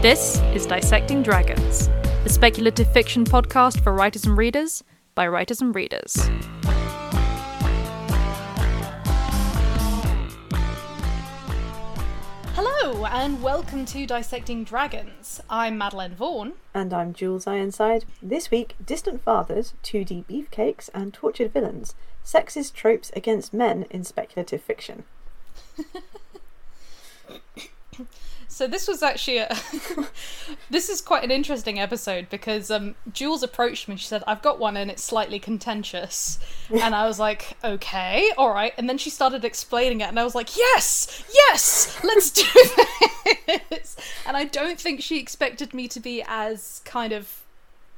This is Dissecting Dragons, the speculative fiction podcast for writers and readers by writers and readers. Hello, and welcome to Dissecting Dragons. I'm Madeline Vaughan. And I'm Jules Ironside. This week, Distant Fathers, 2D Beefcakes, and Tortured Villains Sexist Tropes Against Men in Speculative Fiction. So this was actually a this is quite an interesting episode because um, Jules approached me. And she said, "I've got one and it's slightly contentious," and I was like, "Okay, all right." And then she started explaining it, and I was like, "Yes, yes, let's do this." And I don't think she expected me to be as kind of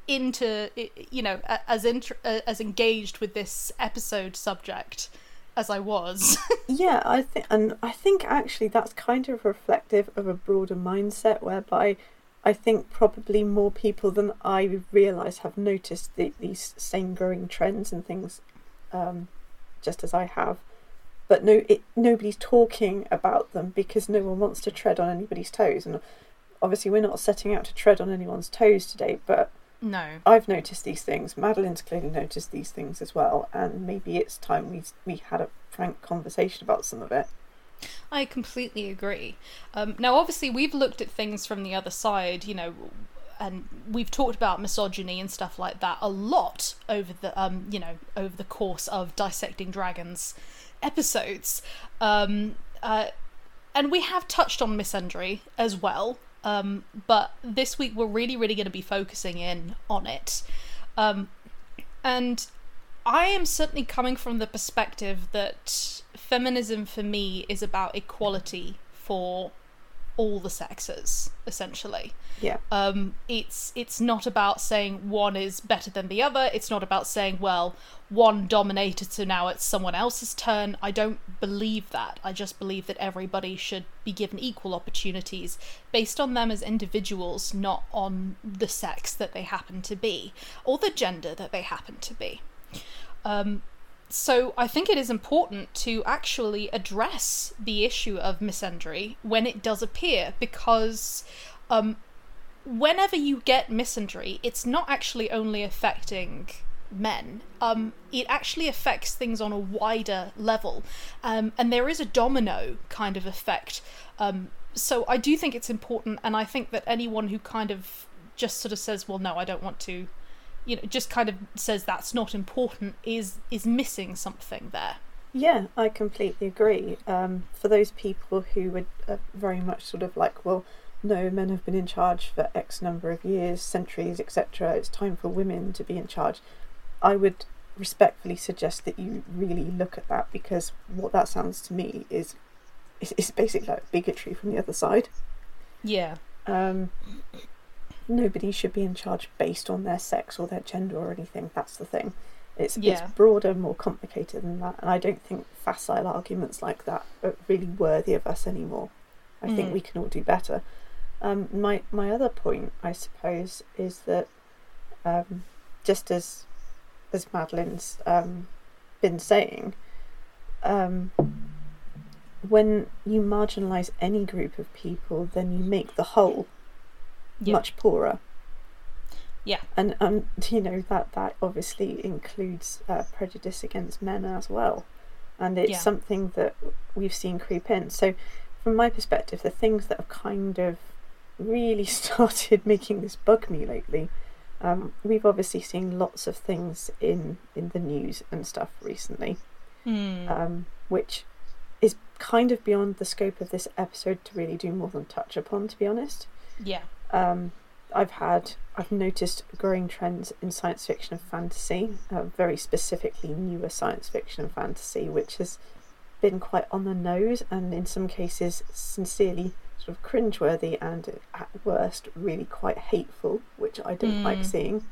into you know as int- as engaged with this episode subject as I was. yeah, I think, and I think actually that's kind of reflective of a broader mindset whereby I think probably more people than I realise have noticed the, these same growing trends and things, um, just as I have. But no, it, nobody's talking about them because no one wants to tread on anybody's toes. And obviously, we're not setting out to tread on anyone's toes today, but no. I've noticed these things. Madeline's clearly noticed these things as well, and maybe it's time we we had a frank conversation about some of it. I completely agree. Um, now, obviously, we've looked at things from the other side, you know, and we've talked about misogyny and stuff like that a lot over the um, you know over the course of dissecting dragons episodes. Um, uh, and we have touched on misandry as well um, but this week we're really, really going to be focusing in on it. Um, and I am certainly coming from the perspective that feminism for me is about equality for all the sexes essentially. Yeah. Um it's it's not about saying one is better than the other. It's not about saying well one dominated so now it's someone else's turn. I don't believe that. I just believe that everybody should be given equal opportunities based on them as individuals not on the sex that they happen to be or the gender that they happen to be. Um so I think it is important to actually address the issue of misandry when it does appear because um, whenever you get misandry, it's not actually only affecting men. Um, it actually affects things on a wider level, um, and there is a domino kind of effect. Um, so I do think it's important, and I think that anyone who kind of just sort of says, "Well, no, I don't want to," you know just kind of says that's not important is is missing something there. Yeah i completely agree. Um, for those people who would uh, very much sort of like well no men have been in charge for x number of years centuries etc it's time for women to be in charge. I would respectfully suggest that you really look at that because what that sounds to me is is, is basically like bigotry from the other side. Yeah. Um, nobody should be in charge based on their sex or their gender or anything. That's the thing. It's yeah. it's broader, more complicated than that, and I don't think facile arguments like that are really worthy of us anymore. I mm. think we can all do better. Um, my my other point, I suppose, is that um, just as as Madeline's um, been saying, um, when you marginalise any group of people, then you make the whole yeah. much poorer. Yeah, and um, you know that that obviously includes uh, prejudice against men as well, and it's yeah. something that we've seen creep in. So, from my perspective, the things that have kind of really started making this bug me lately, um, we've obviously seen lots of things in in the news and stuff recently, mm. um, which is kind of beyond the scope of this episode to really do more than touch upon. To be honest, yeah. Um, I've had I've noticed growing trends in science fiction and fantasy, uh, very specifically newer science fiction and fantasy, which has been quite on the nose and in some cases sincerely sort of cringeworthy and at worst really quite hateful, which I don't mm. like seeing.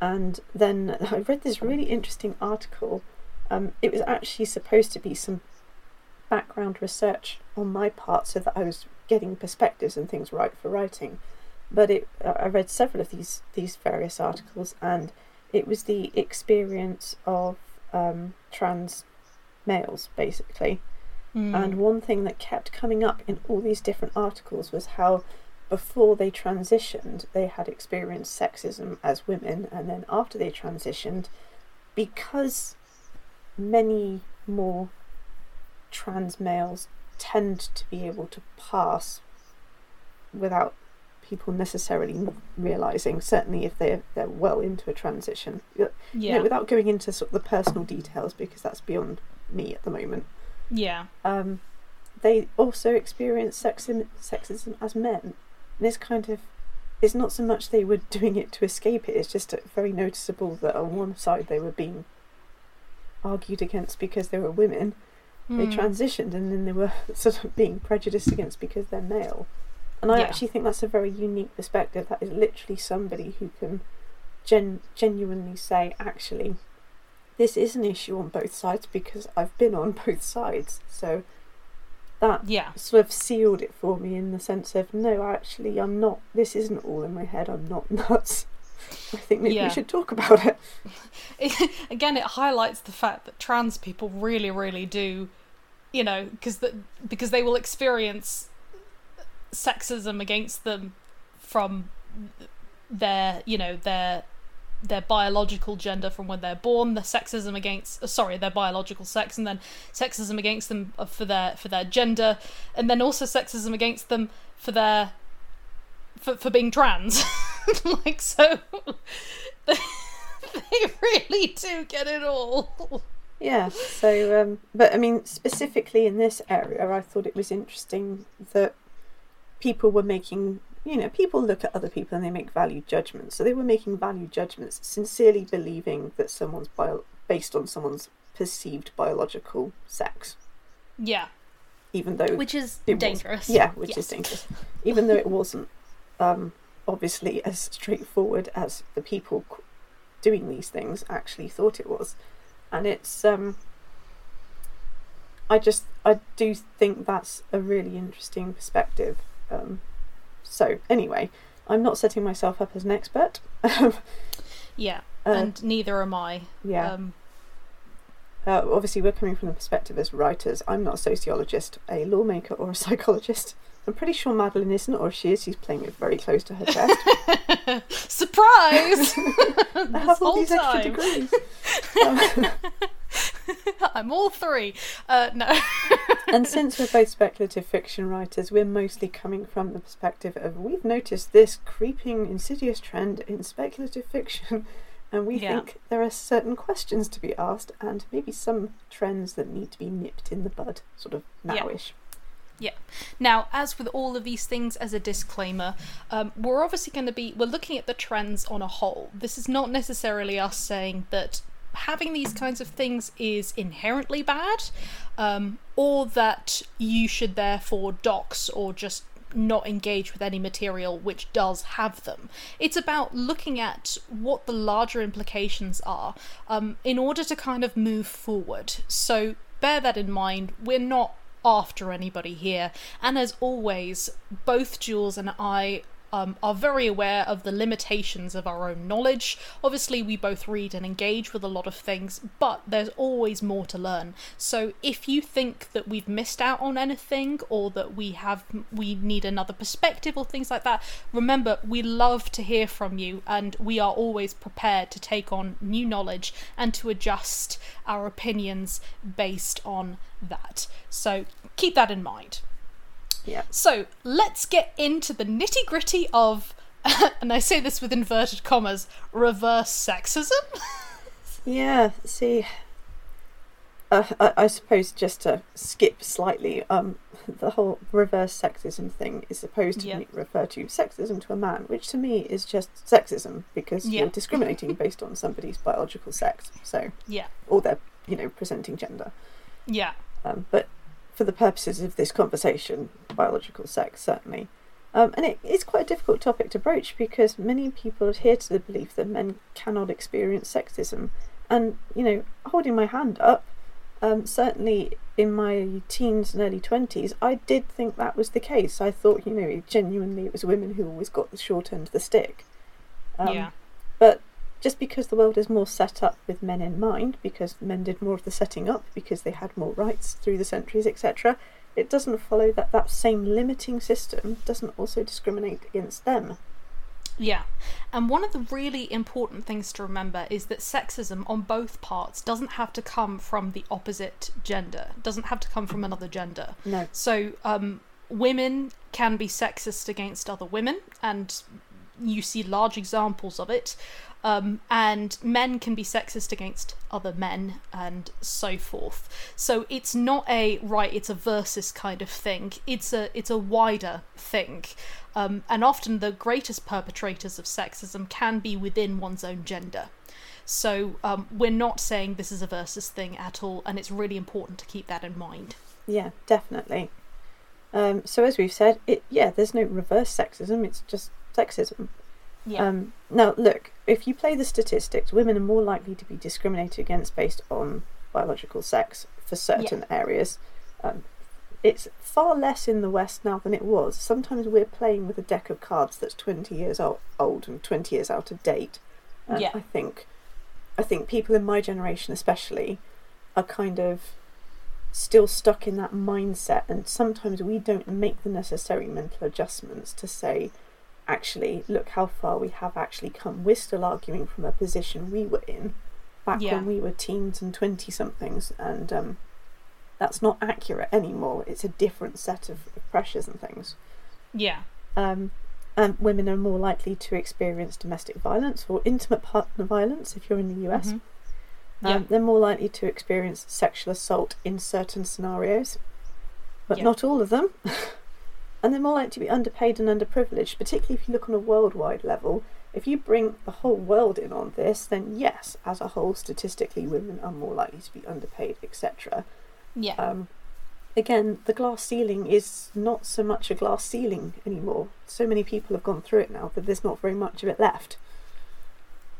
And then I read this really interesting article. Um, it was actually supposed to be some background research on my part so that I was getting perspectives and things right for writing. But it, I read several of these these various articles, and it was the experience of um, trans males basically. Mm. And one thing that kept coming up in all these different articles was how before they transitioned, they had experienced sexism as women, and then after they transitioned, because many more trans males tend to be able to pass without people necessarily realizing certainly if they're they're well into a transition You Yeah. know, without going into sort of the personal details because that's beyond me at the moment yeah. um, they also experience sexism, sexism as men. And it's kind of, it's not so much they were doing it to escape it, it's just very noticeable that on one side they were being argued against because they were women, they Mm. transitioned, and then they were sort of being prejudiced against because they're male. And I Yeah. actually think that's a very unique perspective. That is literally somebody who can gen- genuinely say, actually, this is an issue on both sides because I've been on both sides. So that Yeah. sort of sealed it for me in the sense of no, actually, I'm not. This isn't all in my head. I'm not nuts. I think maybe Yeah. we should talk about it. it, again, it highlights the fact that trans people really, really do, you know, because the, because they will experience sexism against them from their, you know, their their biological gender from when they're born, the sexism against, uh, sorry, their biological sex, and then sexism against them uh, for their for their gender, and then also sexism against them for their for for being trans. like so. they really do get it all. Yeah. So, um, but I mean, specifically in this area, I thought it was interesting that people were making. You know, people look at other people and they make value judgments. So they were making value judgments, sincerely believing that someone's bio- based on someone's perceived biological sex, Yeah, even though which is It was- dangerous. Yeah, which Yes. is dangerous. Even though it wasn't um, obviously as straightforward as the people doing these things actually thought it was. And it's, um, I just, I do think that's a really interesting perspective. Um, so, anyway, I'm not setting myself up as an expert. Yeah, Uh, and neither am I. yeah. Um, Uh, obviously, we're coming from the perspective as writers. I'm not a sociologist, a lawmaker, or a psychologist. I'm pretty sure Madeline isn't, or if she is, she's playing it very close to her chest. surprise! I have all these extra time, degrees. Um, I'm all three. Uh, no. and since we're both speculative fiction writers, we're mostly coming from the perspective of we've noticed this creeping, insidious trend in speculative fiction, and we Yeah. think there are certain questions to be asked, and maybe some trends that need to be nipped in the bud, sort of Yeah. Nowish. Now, as with all of these things, as a disclaimer, um, we're obviously going to be we're looking at the trends on a whole. This is not necessarily us saying that having these kinds of things is inherently bad, um, or that you should therefore dox or just not engage with any material which does have them. It's about looking at what the larger implications are um, in order to kind of move forward. So bear that in mind. We're not after anybody here. And as always, both Jules and I um, are very aware of the limitations of our own knowledge. Obviously, we both read and engage with a lot of things, but there's always more to learn. So if you think that we've missed out on anything or that we have we need another perspective or things like that, remember we love to hear from you and we are always prepared to take on new knowledge and to adjust our opinions based on that. So keep that in mind. Yeah. So let's get into the nitty gritty of, and I say this with inverted commas, reverse sexism. Yeah, see, uh, I, I suppose just to skip slightly, um, the whole reverse sexism thing is supposed to Yeah. refer to sexism to a man, which to me is just sexism because Yeah. you're discriminating based on somebody's biological sex, so Yeah. or their you know presenting gender. Yeah. Um, but for the purposes of this conversation, biological sex certainly. Um, and it's quite a difficult topic to broach because many people adhere to the belief that men cannot experience sexism. And, you know, holding my hand up, um, certainly in my teens and early 20s, I did think that was the case. I thought, you know, genuinely it was women who always got the short end of the stick. Um, yeah. But just because the world is more set up with men in mind, because men did more of the setting up, because they had more rights through the centuries, etc., it doesn't follow that that same limiting system doesn't also discriminate against them. Yeah. And one of the really important things to remember is that sexism on both parts doesn't have to come from the opposite gender, it doesn't have to come from another gender. No. So, um, women can be sexist against other women, and you see large examples of it. Um, and men can be sexist against other men and so forth. So it's not a right, it's a versus kind of thing. It's a it's a wider thing. Um, and often the greatest perpetrators of sexism can be within one's own gender. So um, we're not saying this is a versus thing at all, and it's really important to keep that in mind. Yeah, definitely. Um, so as we've said, it yeah, there's no reverse sexism. It's just sexism. Yeah. Um, now, look, if you play the statistics, women are more likely to be discriminated against based on biological sex for certain areas. Um, it's far less in the West now than it was. Sometimes we're playing with a deck of cards that's 20 years old, old and 20 years out of date. And Yeah. I think, I think people in my generation, especially, are kind of still stuck in that mindset, and sometimes we don't make the necessary mental adjustments to say, actually, look how far we have actually come. We're still arguing from a position we were in back Yeah. when we were teens and 20 somethings, and um, that's not accurate anymore. It's a different set of pressures and things. yeah. Um, and women are more likely to experience domestic violence or intimate partner violence if you're in the US. Mhm. Yeah. Um, they're more likely to experience sexual assault in certain scenarios, but Yeah. not all of them. and they're more likely to be underpaid and underprivileged, particularly if you look on a worldwide level. If you bring the whole world in on this, then yes, as a whole, statistically, women are more likely to be underpaid, etc. Yeah. Um, again, the glass ceiling is not so much a glass ceiling anymore. So many people have gone through it now that there's not very much of it left.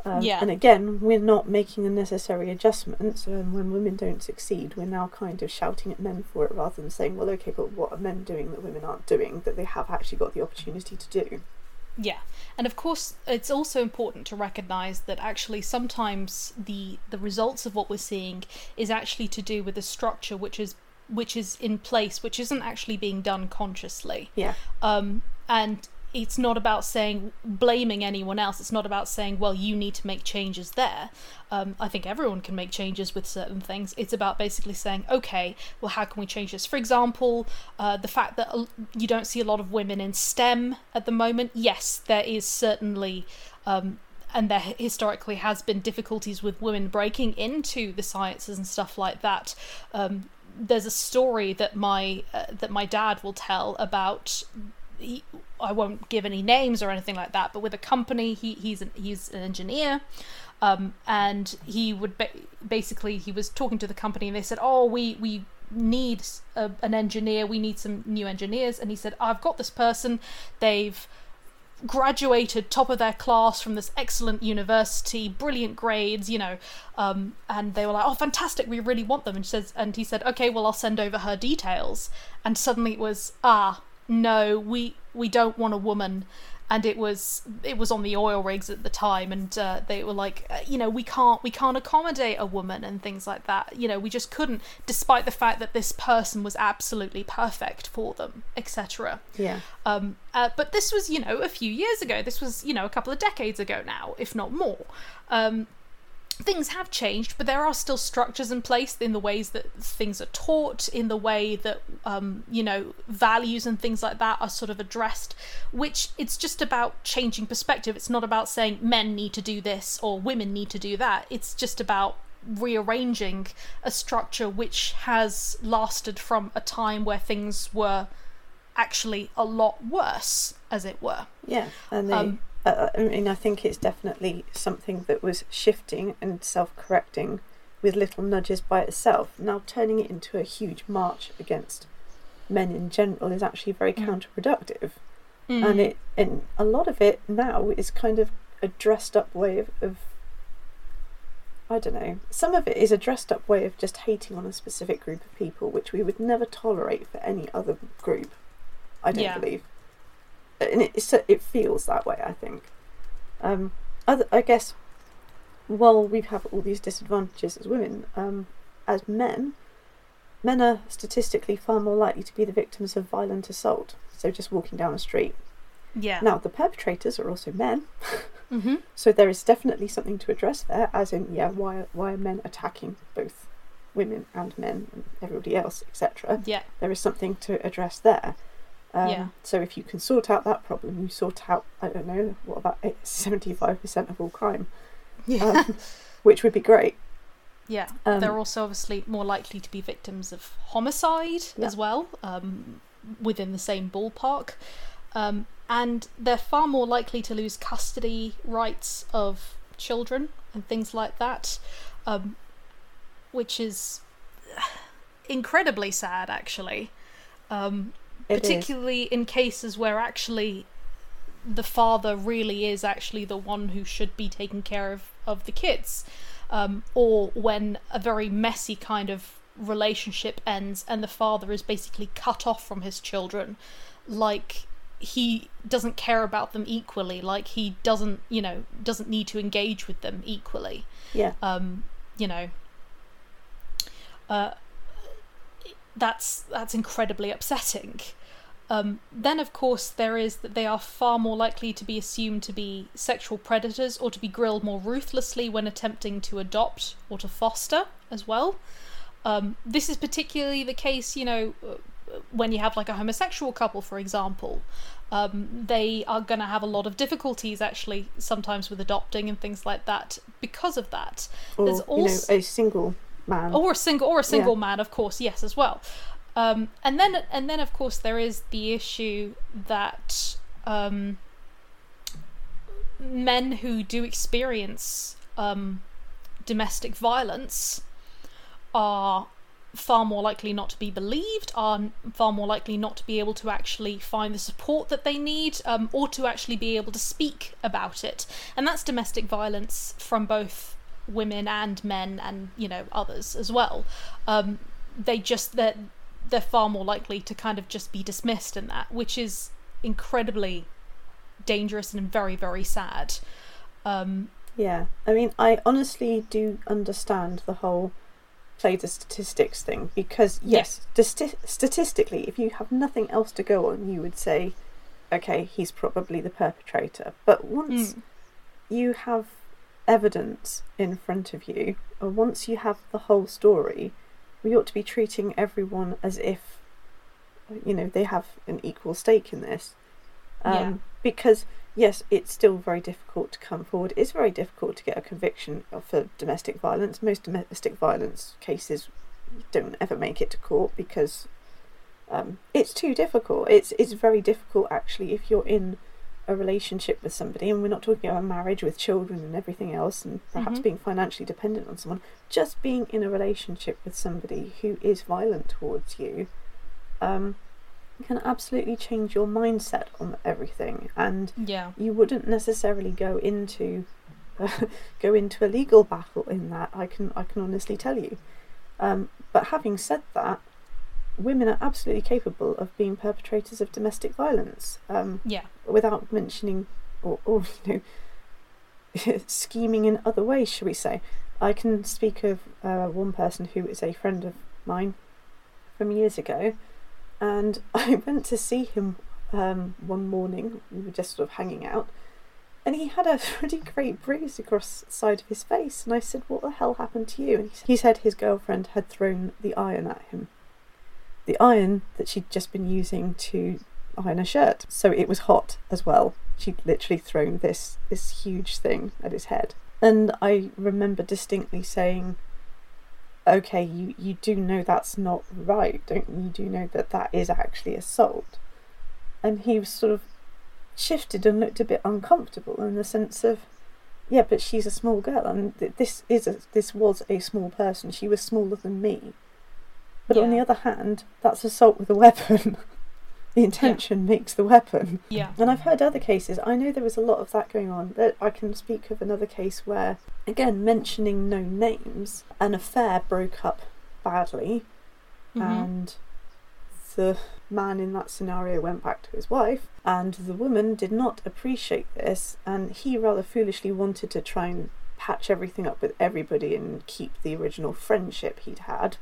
Um, Yeah. And again, we're not making the necessary adjustments. And when women don't succeed, we're now kind of shouting at men for it rather than saying, well, okay, but what are men doing that women aren't doing that they have actually got the opportunity to do? Yeah, and of course, it's also important to recognize that actually sometimes the the results of what we're seeing is actually to do with a structure which is which is in place, which isn't actually being done consciously. Yeah. Um, and it's not about saying blaming anyone else. It's not about saying, well, you need to make changes there. Um, I think everyone can make changes with certain things. It's about basically saying, okay, well, how can we change this? For example, uh, the fact that you don't see a lot of women in STEM at the moment. Yes, there is certainly. Um, and there historically has been difficulties with women breaking into the sciences and stuff like that. Um, there's a story that my uh, that my dad will tell about he, I won't give any names or anything like that, but with a company, he, he's an, he's an engineer, um, and he would ba- basically he was talking to the company, and they said, "Oh, we we need a, an engineer, we need some new engineers," and he said, "I've got this person, they've." graduated top of their class from this excellent university brilliant grades you know um, and they were like oh fantastic we really want them and says and he said okay well i'll send over her details and suddenly it was ah no we we don't want a woman and it was it was on the oil rigs at the time and uh, they were like uh, you know we can't we can't accommodate a woman and things like that you know we just couldn't despite the fact that this person was absolutely perfect for them etc Yeah. um, uh, but this was, you know, a few years ago. This was, you know, a couple of decades ago now, if not more. Um, things have changed, but there are still structures in place in the ways that things are taught, in the way that, um, you know, values and things like that are sort of addressed, which it's just about changing perspective. It's not about saying men need to do this or women need to do that. It's just about rearranging a structure which has lasted from a time where things were actually a lot worse, as it were. Yeah, and they, Um, uh, I mean, I think it's definitely something that was shifting and self-correcting with little nudges by itself. Now turning it into a huge march against men in general is actually very Mm. counterproductive, Mm. and it and a lot of it now is kind of a dressed-up way of, of I don't know. Some of it is a dressed up way of just hating on a specific group of people, which we would never tolerate for any other group. I don't Yeah. believe, and it it feels that way. I think. Um, other, I guess, while we have all these disadvantages as women, um, as men, men are statistically far more likely to be the victims of violent assault. So just walking down the street. Yeah. Now, the perpetrators are also men, mm-hmm. so there is definitely something to address there. As in, yeah, why why are men attacking both women and men and everybody else, etc. Yeah. There is something to address there. Um, Yeah. So if you can sort out that problem, you sort out I don't know what about seventy five percent of all crime, Yeah. um, which would be great. yeah. Um, They're also obviously more likely to be victims of homicide Yeah. as well, um, within the same ballpark. Um, and they're far more likely to lose custody rights of children and things like that, um, which is incredibly sad, actually. Um, It is. particularly in cases where actually the father really is actually the one who should be taking care of, of the kids um, or when a very messy kind of relationship ends and the father is basically cut off from his children like he doesn't care about them equally like he doesn't you know doesn't need to engage with them equally Yeah. um, you know, uh, that's that's incredibly upsetting. Um, then, of course, there is that they are far more likely to be assumed to be sexual predators or to be grilled more ruthlessly when attempting to adopt or to foster as well. Um, this is particularly the case, you know, uh, when you have like a homosexual couple, for example. Um, they are going to have a lot of difficulties actually sometimes with adopting and things like that because of that. Or There's you know, also a single man. or a single or a single man, of course, yes, as well. Um, and then and then of course there is the issue that um, men who do experience um, domestic violence are far more likely not to be believed, are far more likely not to be able to actually find the support that they need, um, or to actually be able to speak about it. And that's domestic violence from both women and men, and you know others as well. Um, they just they're they're far more likely to kind of just be dismissed in that, which is incredibly dangerous and very very sad. Um, Yeah, I mean, I honestly do understand the whole play the statistics thing because, yes, sti- statistically, if you have nothing else to go on, you would say, okay, he's probably the perpetrator. But once Mm. you have evidence in front of you, or once you have the whole story, we ought to be treating everyone as if, you know, they have an equal stake in this. Um, Yeah. Because yes, it's still very difficult to come forward. It's very difficult to get a conviction for domestic violence. Most domestic violence cases don't ever make it to court because um, it's too difficult. It's it's very difficult actually if you're in a relationship with somebody, and we're not talking about marriage with children and everything else, and perhaps Mhm. being financially dependent on someone. Just being in a relationship with somebody who is violent towards you. Um, can absolutely change your mindset on everything and yeah, you wouldn't necessarily go into go into a legal battle in that I can I can honestly tell you um, but having said that women are absolutely capable of being perpetrators of domestic violence um, yeah, without mentioning or, or you know scheming in other ways shall we say I can speak of uh, one person who is a friend of mine from years ago and I went to see him um, one morning. We were just sort of hanging out, and he had a pretty great bruise across the side of his face. And I said, "What the hell happened to you?" And he said, he said his girlfriend had thrown the iron at him, the iron that she'd just been using to iron a shirt. So it was hot as well. She'd literally thrown this this huge thing at his head, and I remember distinctly saying okay, you, you do know that's not right, don't you? You do know that that is actually assault. And he was sort of shifted and looked a bit uncomfortable in the sense of, yeah, but she's a small girl, and th- this is a, this was a small person. She was smaller than me. But on the other hand, that's assault with a weapon. the intention makes the weapon. yeah, And I've heard other cases. I know there was a lot of that going on. That I can speak of another case where, again, mentioning no names, an affair broke up badly, Mhm. and the man in that scenario went back to his wife, and the woman did not appreciate this, and he rather foolishly wanted to try and patch everything up with everybody and keep the original friendship he'd had.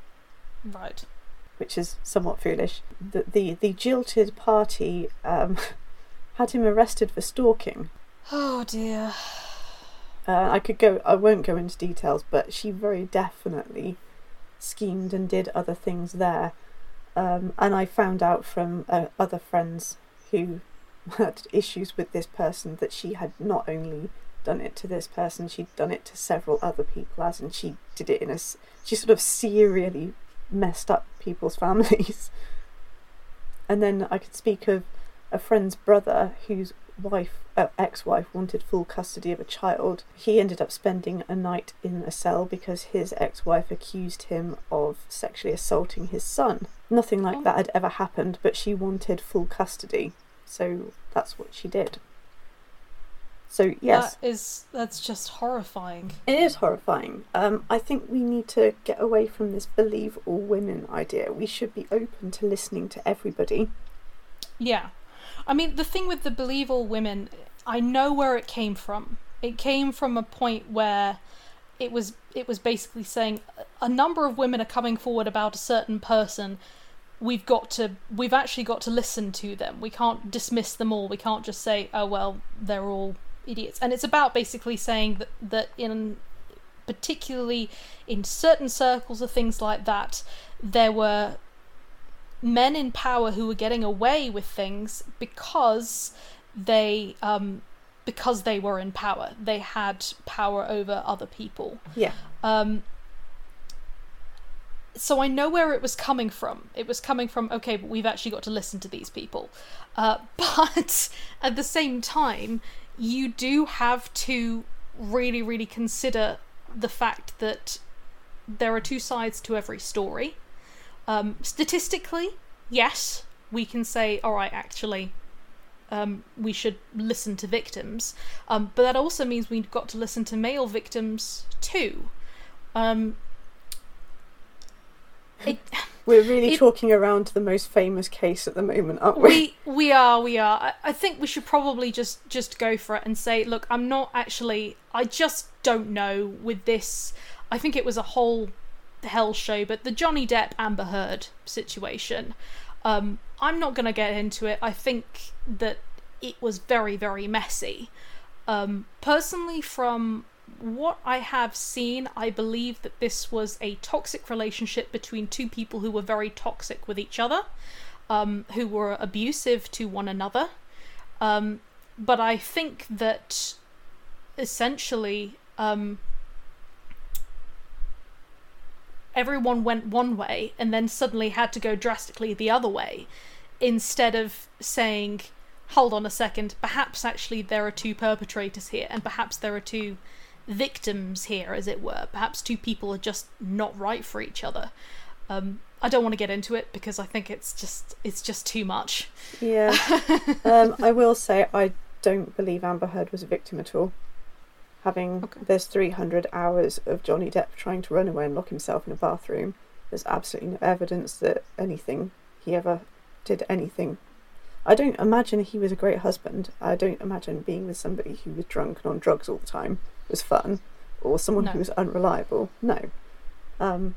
Right, which is somewhat foolish. The the, the jilted party um, had him arrested for stalking. Oh dear. Uh, I could go. I won't go into details, but she very definitely schemed and did other things there. Um, and I found out from uh, other friends who had issues with this person that she had not only done it to this person, she'd done it to several other people, as and she did it in a She sort of serially messed up people's families. And then I could speak of a friend's brother whose wife, uh, ex-wife, wanted full custody of a child. He ended up spending a night in a cell because his ex-wife accused him of sexually assaulting his son. Nothing like Oh. that had ever happened, but she wanted full custody, so that's what she did. So yes, That is that's just horrifying. it is horrifying. Um, I think we need to get away from this believe all women idea. We should be open to listening to everybody. Yeah. I mean, the thing with the believe all women, I know where it came from. It came from a point where it was it was basically saying a number of women are coming forward about a certain person. We've got to we've actually got to listen to them. We can't dismiss them all. We can't just say, "Oh well, they're all idiots." And it's about basically saying that that in particularly in certain circles or things like that, there were men in power who were getting away with things because they um because they were in power they had power over other people Yeah. um so I know where it was coming from. It was coming from okay, but we've actually got to listen to these people. Uh, but at the same time, you do have to really, really consider the fact that there are two sides to every story. Um, statistically, yes, we can say, all right, actually, um, we should listen to victims. Um, but that also means we've got to listen to male victims too. Um, it, We're really It- talking around the most famous case at the moment, aren't we? we we are we are. I, I think we should probably just just go for it and say, look, I'm not actually. I just don't know with this. I think it was a whole hell show, but the Johnny Depp Amber Heard situation. Um, I'm not going to get into it. I think that it was very very messy. Um, personally, from what I have seen, I believe that this was a toxic relationship between two people who were very toxic with each other, um, who were abusive to one another. Um, but I think that essentially um, everyone went one way and then suddenly had to go drastically the other way instead of saying, hold on a second, perhaps actually there are two perpetrators here and perhaps there are two victims here, as it were. Perhaps two people are just not right for each other. Um, I don't want to get into it because I think it's just it's just too much. Yeah. um, I will say I don't believe Amber Heard was a victim at all. Having Okay. there's 300 hours of Johnny Depp trying to run away and lock himself in a bathroom. There's absolutely no evidence that anything he ever did anything. I don't imagine he was a great husband. I don't imagine being with somebody who was drunk and on drugs all the time was fun, or someone No. who was unreliable. No. Um,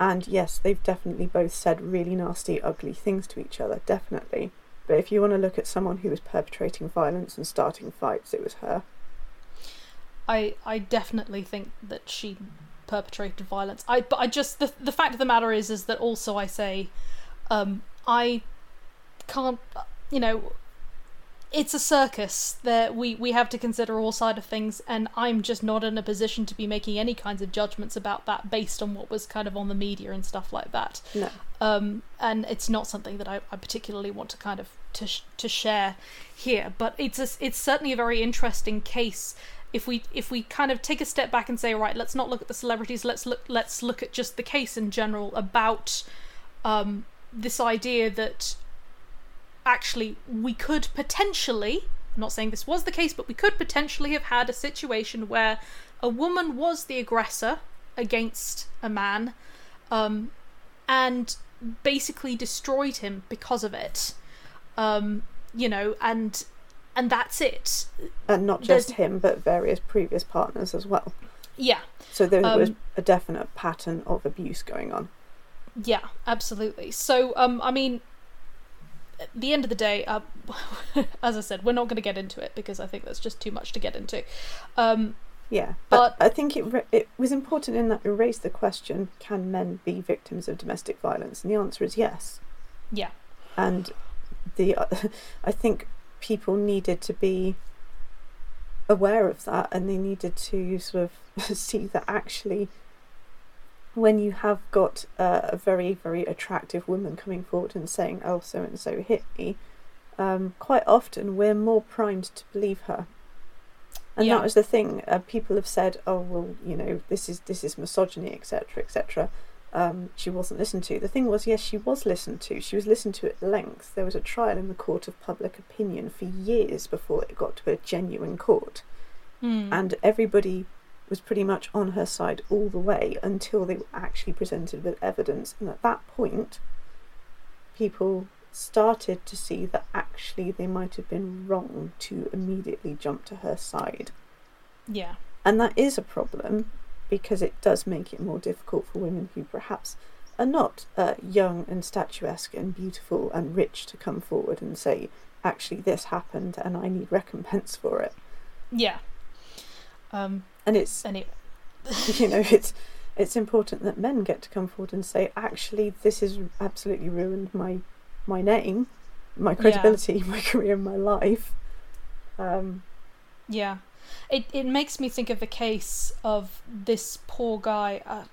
and yes, they've definitely both said really nasty, ugly things to each other, definitely. But if you want to look at someone who was perpetrating violence and starting fights, it was her. I I definitely think that she perpetrated violence. I but I just the the fact of the matter is is that also I say, um, I can't you know. It's a circus that we, we have to consider all side of things, and I'm just not in a position to be making any kinds of judgments about that based on what was kind of on the media and stuff like that. No. um, and it's not something that I, I particularly want to kind of to sh- to share here. But it's a, it's certainly a very interesting case. If we if we kind of take a step back and say, right, let's not look at the celebrities. Let's look let's look at just the case in general about um, this idea that actually we could potentially. I'm not saying this was the case, but we could potentially have had a situation where a woman was the aggressor against a man, um, and basically destroyed him because of it. Um, you know, and and that's it. And not There's- just him, but various previous partners as well. Yeah, So there was Um, a definite pattern of abuse going on. Yeah, absolutely. So, um, I mean, at the end of the day, uh, as I said, we're not going to get into it because I think that's just too much to get into. Um, Yeah, But- but I think it re- it was important in that it raised the question: Can men be victims of domestic violence? And the answer is yes. yeah, And the I think people needed to be aware of that, and they needed to sort of see that actually, when you have got uh, a very very attractive woman coming forward and saying, "Oh, so and so hit me," um, quite often we're more primed to believe her. And Yeah. that was the thing. Uh, people have said, "Oh, well, you know, this is this is misogyny, etc., etc." Um, she wasn't listened to. The thing was, yes, she was listened to. She was listened to at length. There was a trial in the court of public opinion for years before it got to a genuine court, Hmm. and everybody was pretty much on her side all the way until they were actually presented with evidence. And at that point, people started to see that actually they might have been wrong to immediately jump to her side. yeah, And that is a problem because it does make it more difficult for women who perhaps are not uh, young and statuesque and beautiful and rich to come forward and say, actually, this happened and I need recompense for it. yeah. Um, And it's, anyway, you know, it's. It's important that men get to come forward and say, actually, this has absolutely ruined my, my name, my credibility, my career, my life. Um, Yeah. It it makes me think of the case of this poor guy, uh,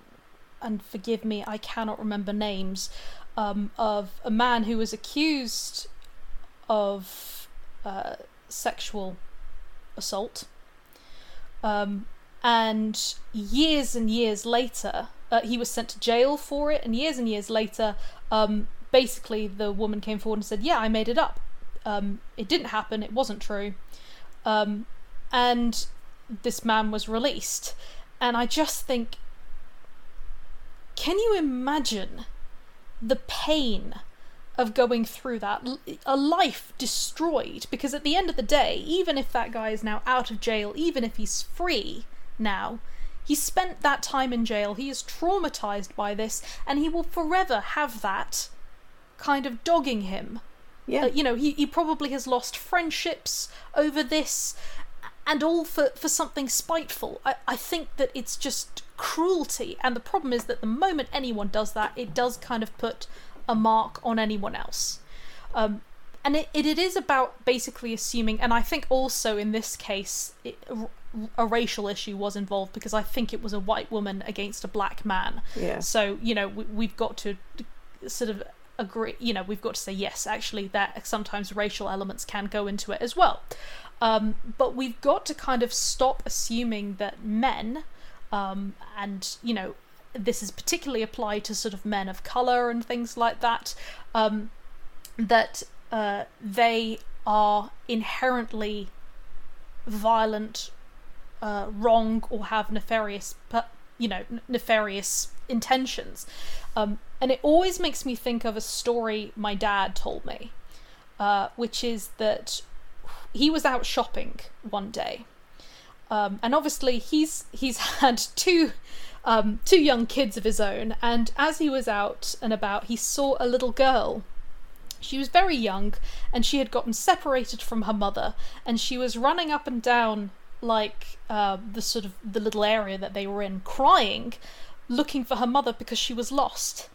and forgive me, I cannot remember names, um, of a man who was accused of uh, sexual assault. Um, and years and years later, uh, he was sent to jail for it, and years and years later, um, basically the woman came forward and said, "Yeah, I made it up. Um, it didn't happen. It wasn't true." Um, and this man was released. And I just think, can you imagine the pain of going through that? A life destroyed. Because at the end of the day, even if that guy is now out of jail, even if he's free now, he spent that time in jail, he is traumatized by this, and he will forever have that kind of dogging him yeah. uh, you know, he, he probably has lost friendships over this, and all for, for something spiteful. I, I think that it's just cruelty, and the problem is that the moment anyone does that, it does kind of put a mark on anyone else. Um, and it, it, it is about basically assuming, and I think also in this case, it, a racial issue was involved because I think it was a white woman against a black man. yeah. So, you know, we, we've got to sort of agree, you know, we've got to say, yes, actually, that sometimes racial elements can go into it as well. Um, but we've got to kind of stop assuming that men, um, and, you know, this is particularly applied to sort of men of colour and things like that, um, that uh, they are inherently violent, uh, wrong, or have nefarious, you know, nefarious intentions. Um, and it always makes me think of a story my dad told me, uh, which is that he was out shopping one day, um, and obviously he's he's had two um, two young kids of his own, and as he was out and about, he saw a little girl. She was very young, and she had gotten separated from her mother, and she was running up and down like uh, the sort of the little area that they were in, crying, looking for her mother because she was lost.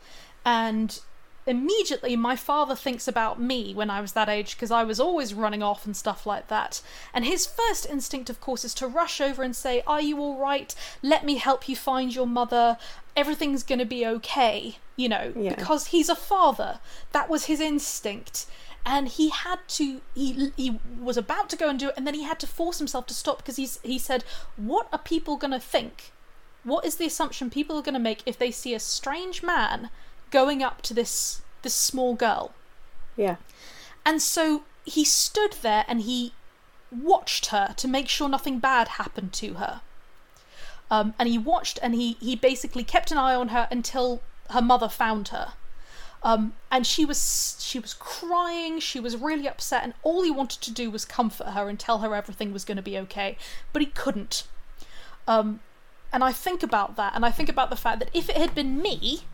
And immediately my father thinks about me when I was that age because I was always running off and stuff like that. And his first instinct, of course, is to rush over and say, Are you all right? Let me help you find your mother. Everything's going to be okay. You know, Yeah. because he's a father. That was his instinct. And he had to. He he was about to go and do it, and then he had to force himself to stop because he's he said, "What are people gonna think? What is the assumption people are gonna make if they see a strange man going up to this this small girl?" Yeah. And so he stood there and he watched her to make sure nothing bad happened to her. Um, and he watched and he, he basically kept an eye on her until her mother found her. Um, and she was she was crying, she was really upset, and all he wanted to do was comfort her and tell her everything was going to be okay, but he couldn't. Um, and I think about that, and I think about the fact that if it had been me,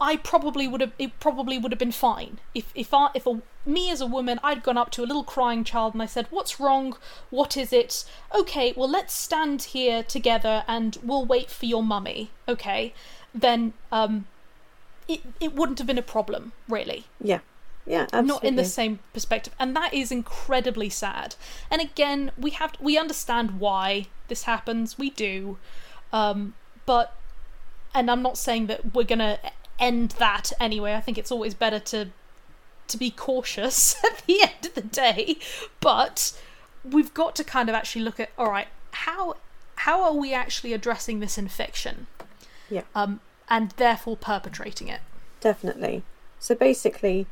I probably would have it probably would have been fine. If if I if a, me as a woman I'd gone up to a little crying child and I said what's wrong? What is it? Okay well let's stand here together and we'll wait for your mummy. Okay. Then um it it wouldn't have been a problem really. Yeah. Yeah, absolutely. not in the same perspective. And that is incredibly sad. And again we have we understand why this happens. We do. Um but and i'm not saying that we're gonna end that anyway. I think it's always better to to be cautious at the end of the day. But we've got to kind of actually look at all right how how are we actually addressing this in fiction Yeah. um and therefore perpetrating it Definitely. So basically,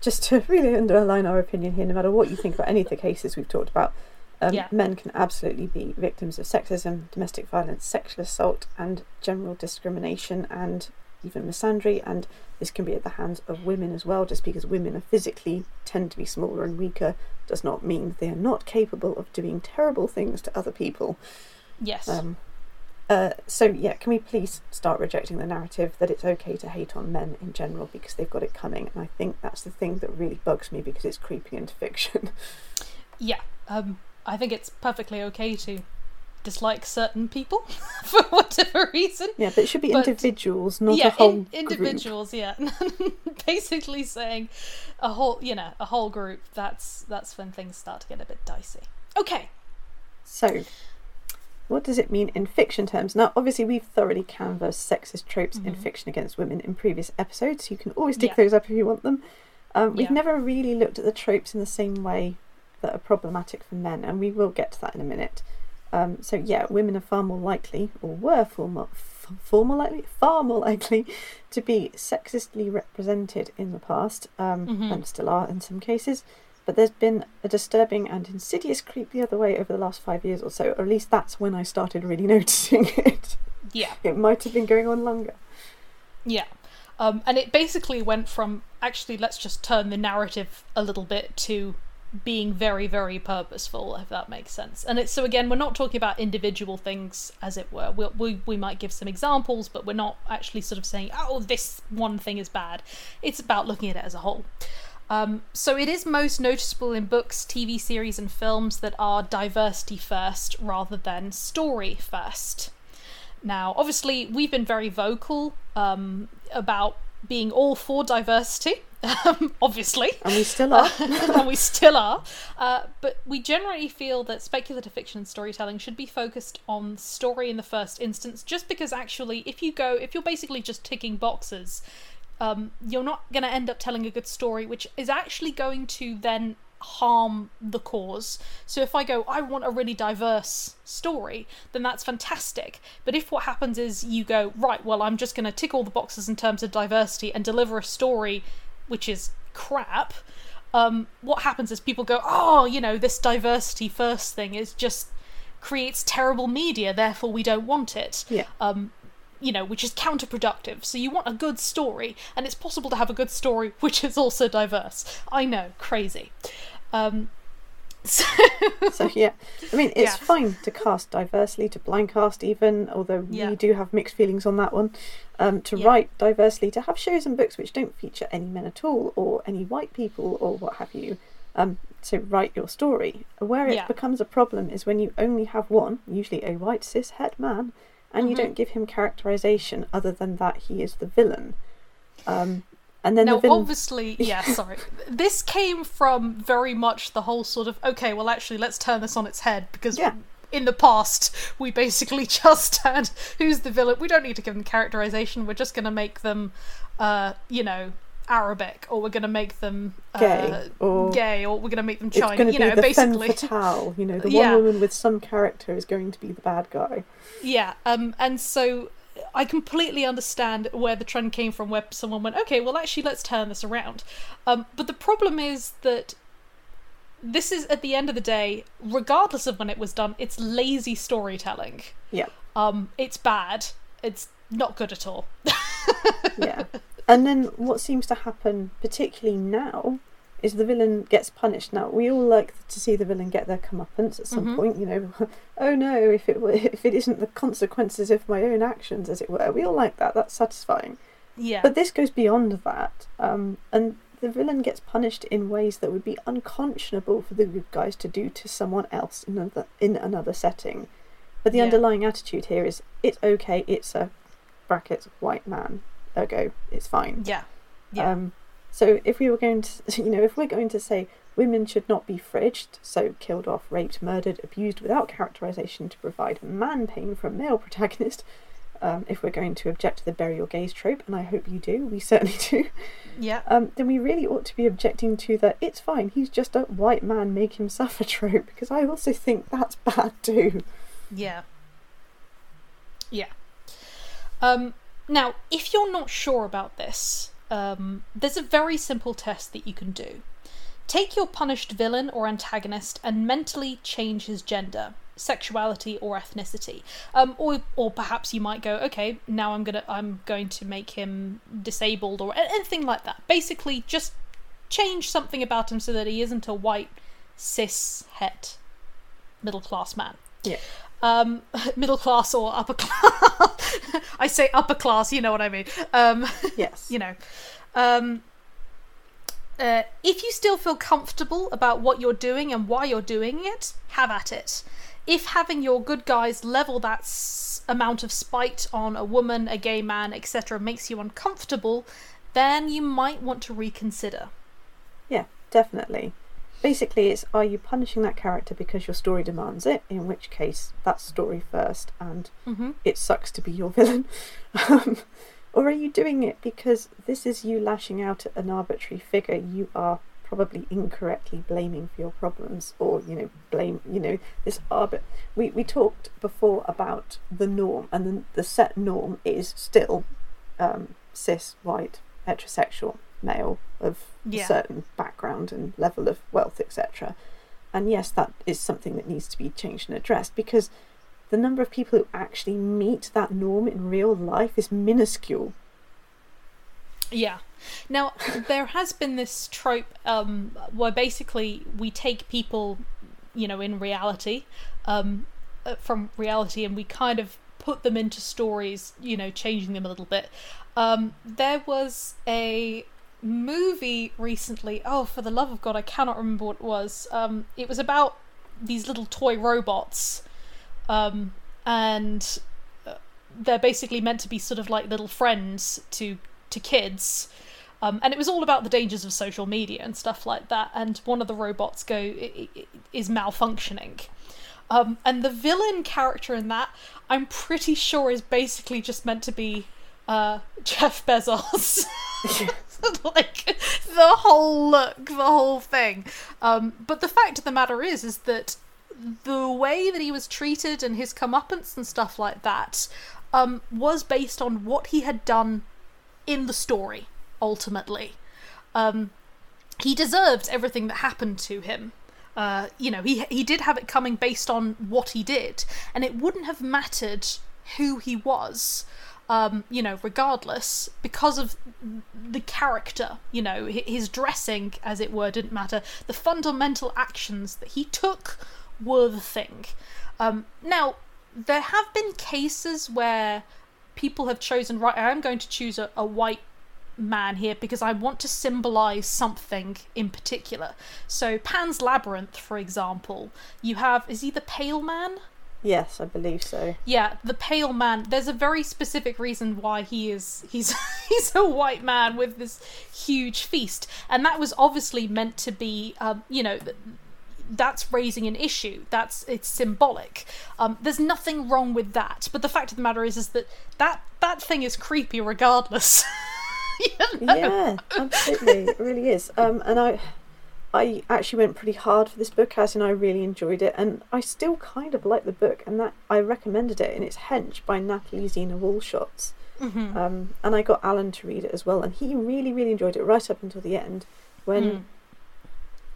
just to really underline our opinion here, no matter what you think about any of the cases we've talked about, um, Yeah. men can absolutely be victims of sexism, domestic violence, sexual assault, and general discrimination, and even misandry. And this can be at the hands of women as well. Just because women are physically tend to be smaller and weaker does not mean they are not capable of doing terrible things to other people. yes Um, uh, so yeah, can we please start rejecting the narrative that it's okay to hate on men in general because they've got it coming? And I think that's the thing that really bugs me because it's creeping into fiction. Yeah, um, I think it's perfectly okay to dislike certain people for whatever reason. yeah, but it should be But- individuals, not yeah, a whole in- group. individuals. Yeah, basically saying a whole, you know, a whole group. That's that's when things start to get a bit dicey. Okay. So, what does it mean in fiction terms? Now, obviously, we've thoroughly canvassed sexist tropes in Mhm. fiction against women in previous episodes. You can always dig Yeah. those up if you want them. Um, we've Yeah. never really looked at the tropes in the same way that are problematic for men, and we will get to that in a minute. Um, so, yeah, women are far more likely, or were far more, f- far more likely, far more likely to be sexistly represented in the past, um, Mhm. and still are in some cases. But there's been a disturbing and insidious creep the other way over the last five years or so, or at least that's when I started really noticing it. Yeah. It might have been going on longer. Yeah. Um, and it basically went from actually let's just turn the narrative a little bit to being very very purposeful if that makes sense and it's so again we're not talking about individual things as it were we'll, we we might give some examples but we're not actually sort of saying oh this one thing is bad it's about looking at it as a whole um, so it is most noticeable in books tv series and films that are diversity first rather than story first now, obviously, we've been very vocal um, about being all for diversity, obviously, And we still are. and we still are. Uh, but we generally feel that speculative fiction and storytelling should be focused on story in the first instance, just because actually, if you go, if you're basically just ticking boxes, um, you're not going to end up telling a good story, which is actually going to then harm the cause. So if I go, I want a really diverse story, then that's fantastic. But if what happens is you go, right, well, I'm just going to tick all the boxes in terms of diversity and deliver a story which is crap, um, what happens is people go, oh, you know, this diversity first thing is just creates terrible media, therefore we don't want it Yeah. um, you know, which is counterproductive. So you want a good story, and it's possible to have a good story which is also diverse. I know, crazy. Um, so, So yeah, I mean it's Yeah. fine to cast diversely, to blind cast even, although Yeah. we do have mixed feelings on that one. Um, to Yeah. write diversely, to have shows and books which don't feature any men at all, or any white people, or what have you. Um, to write your story. Where it becomes a problem is when you only have one, usually a white cis het man, and you Mhm. don't give him characterization other than that he is the villain. Um, and then now, the villain. obviously, yeah, sorry. This came from very much the whole sort of, okay, well, actually, let's turn this on its head because. Yeah. In the past, we basically just had who's the villain. We don't need to give them characterization. We're just going to make them, uh, you know, Arabic, or we're going to make them uh, Gay, or- gay, or we're going to make them Chinese. You know, basically. fatale. You know, the Yeah. one woman with some character is going to be the bad guy. Yeah, um, and so I completely understand where the trend came from, where someone went, okay, well, actually, let's turn this around. Um, but the problem is that this is, at the end of the day, regardless of when it was done, it's lazy storytelling. Yeah. Um, it's bad. It's not good at all. yeah. And then what seems to happen, particularly now, is the villain gets punished. Now we all like to see the villain get their comeuppance at some Mhm. point. You know, oh no, if it were, if it isn't the consequences of my own actions, as it were, we all like that. That's satisfying. Yeah. But this goes beyond that, um, and the villain gets punished in ways that would be unconscionable for the good guys to do to someone else in another in another setting. But the Yeah. underlying attitude here is it's okay. It's a brackets white man. Ergo, it's fine. yeah. Yeah. Um, so if we were going to, you know, if we're going to say women should not be fridged, so killed off, raped, murdered, abused without characterization to provide man pain for a male protagonist, um, if we're going to object to the bury your gays trope, and I hope you do, we certainly do, yeah. um, then we really ought to be objecting to the it's fine, he's just a white man, make him suffer trope, because I also think that's bad too. Yeah. Yeah. Um, now, if you're not sure about this, um, there's a very simple test that you can do. Take your punished villain or antagonist and mentally change his gender, sexuality, or ethnicity. Um, or, or perhaps you might go, okay, now I'm gonna, I'm going to make him disabled or anything like that. Basically, just change something about him so that he isn't a white cis het middle class man Yeah. Um, middle class or upper class. I say upper class, you know what I mean. Um, Yes. you know, um, uh, if you still feel comfortable about what you're doing and why you're doing it, have at it. If having your good guys level that s- amount of spite on a woman, a gay man, etc., makes you uncomfortable, then you might want to reconsider. Yeah, definitely. Basically, it's are you punishing that character because your story demands it? In which case, that's story first, and Mm-hmm. it sucks to be your villain. um, or are you doing it because this is you lashing out at an arbitrary figure you are probably incorrectly blaming for your problems, or you know, blame you know this arbit. We we talked before about the norm, and the, the set norm is still um, cis, white, heterosexual, male of a certain background and level of wealth, etc. And yes, that is something that needs to be changed and addressed because the number of people who actually meet that norm in real life is minuscule. Yeah. Now there has been this trope um, where basically we take people, you know, in reality, um, uh, from reality, and we kind of put them into stories, you know, changing them a little bit. Um, there was a movie recently. Oh, for the love of God, I cannot remember what it was. Um, it was about these little toy robots, um, and uh, they're basically meant to be sort of like little friends to to kids. Um, and it was all about the dangers of social media and stuff like that. And one of the robots go i- i- is malfunctioning. Um, and the villain character in that, I'm pretty sure, is basically just meant to be uh, Jeff Bezos. like the whole look, the whole thing. Um, but the fact of the matter is, is that the way that he was treated and his comeuppance and stuff like that um, was based on what he had done in the story. Ultimately, um, he deserved everything that happened to him. Uh, you know, he he did have it coming based on what he did, and it wouldn't have mattered who he was. Um, you know, regardless, because of the character, you know, his dressing, as it were, didn't matter. The fundamental actions that he took were the thing. Um, now, there have been cases where people have chosen, right, I am going to choose a, a white man here because I want to symbolize something in particular. So, Pan's Labyrinth, for example, you have, is he the Pale Man? Yes, I believe so. Yeah, the pale man. There's a very specific reason why he is he's he's a white man with this huge feast, and that was obviously meant to be, um, you know, that's raising an issue. That's it's symbolic. Um, there's nothing wrong with that, but the fact of the matter is, is that that that thing is creepy regardless. You know? Yeah, absolutely, it really is. Um, and I, I actually went pretty hard for this book, as in I really enjoyed it, and I still kind of like the book, and that I recommended it in its Hench by Natalie Zina Walschots. Mhm. Um, and I got Alan to read it as well, and he really, really enjoyed it right up until the end. When Mm.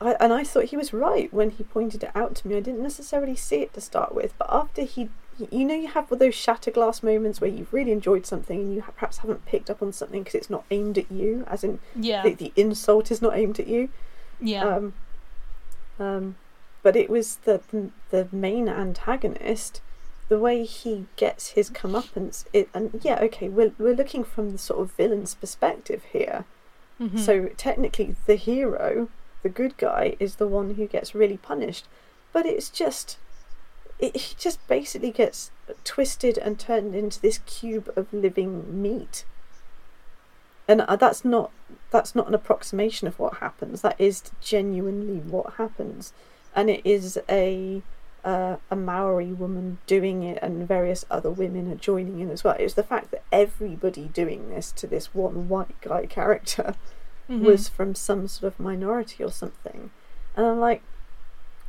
I, and I thought he was right when he pointed it out to me. I didn't necessarily see it to start with, but after he, you know, you have those shatter glass moments where you've really enjoyed something and you ha- perhaps haven't picked up on something because it's not aimed at you, as in Yeah, the, the insult is not aimed at you. Yeah, Um, um, but it was the the main antagonist the way he gets his comeuppance, it, and yeah, okay, we're we're looking from the sort of villain's perspective here. Mhm. So technically, the hero, the good guy, is the one who gets really punished. But it's just, it, he just basically gets twisted and turned into this cube of living meat. And uh, that's not that's not an approximation of what happens. That is genuinely what happens, and it is a uh, a Maori woman doing it, and various other women are joining in as well. It's the fact that everybody doing this to this one white guy character Mhm. was from some sort of minority or something. And I'm like,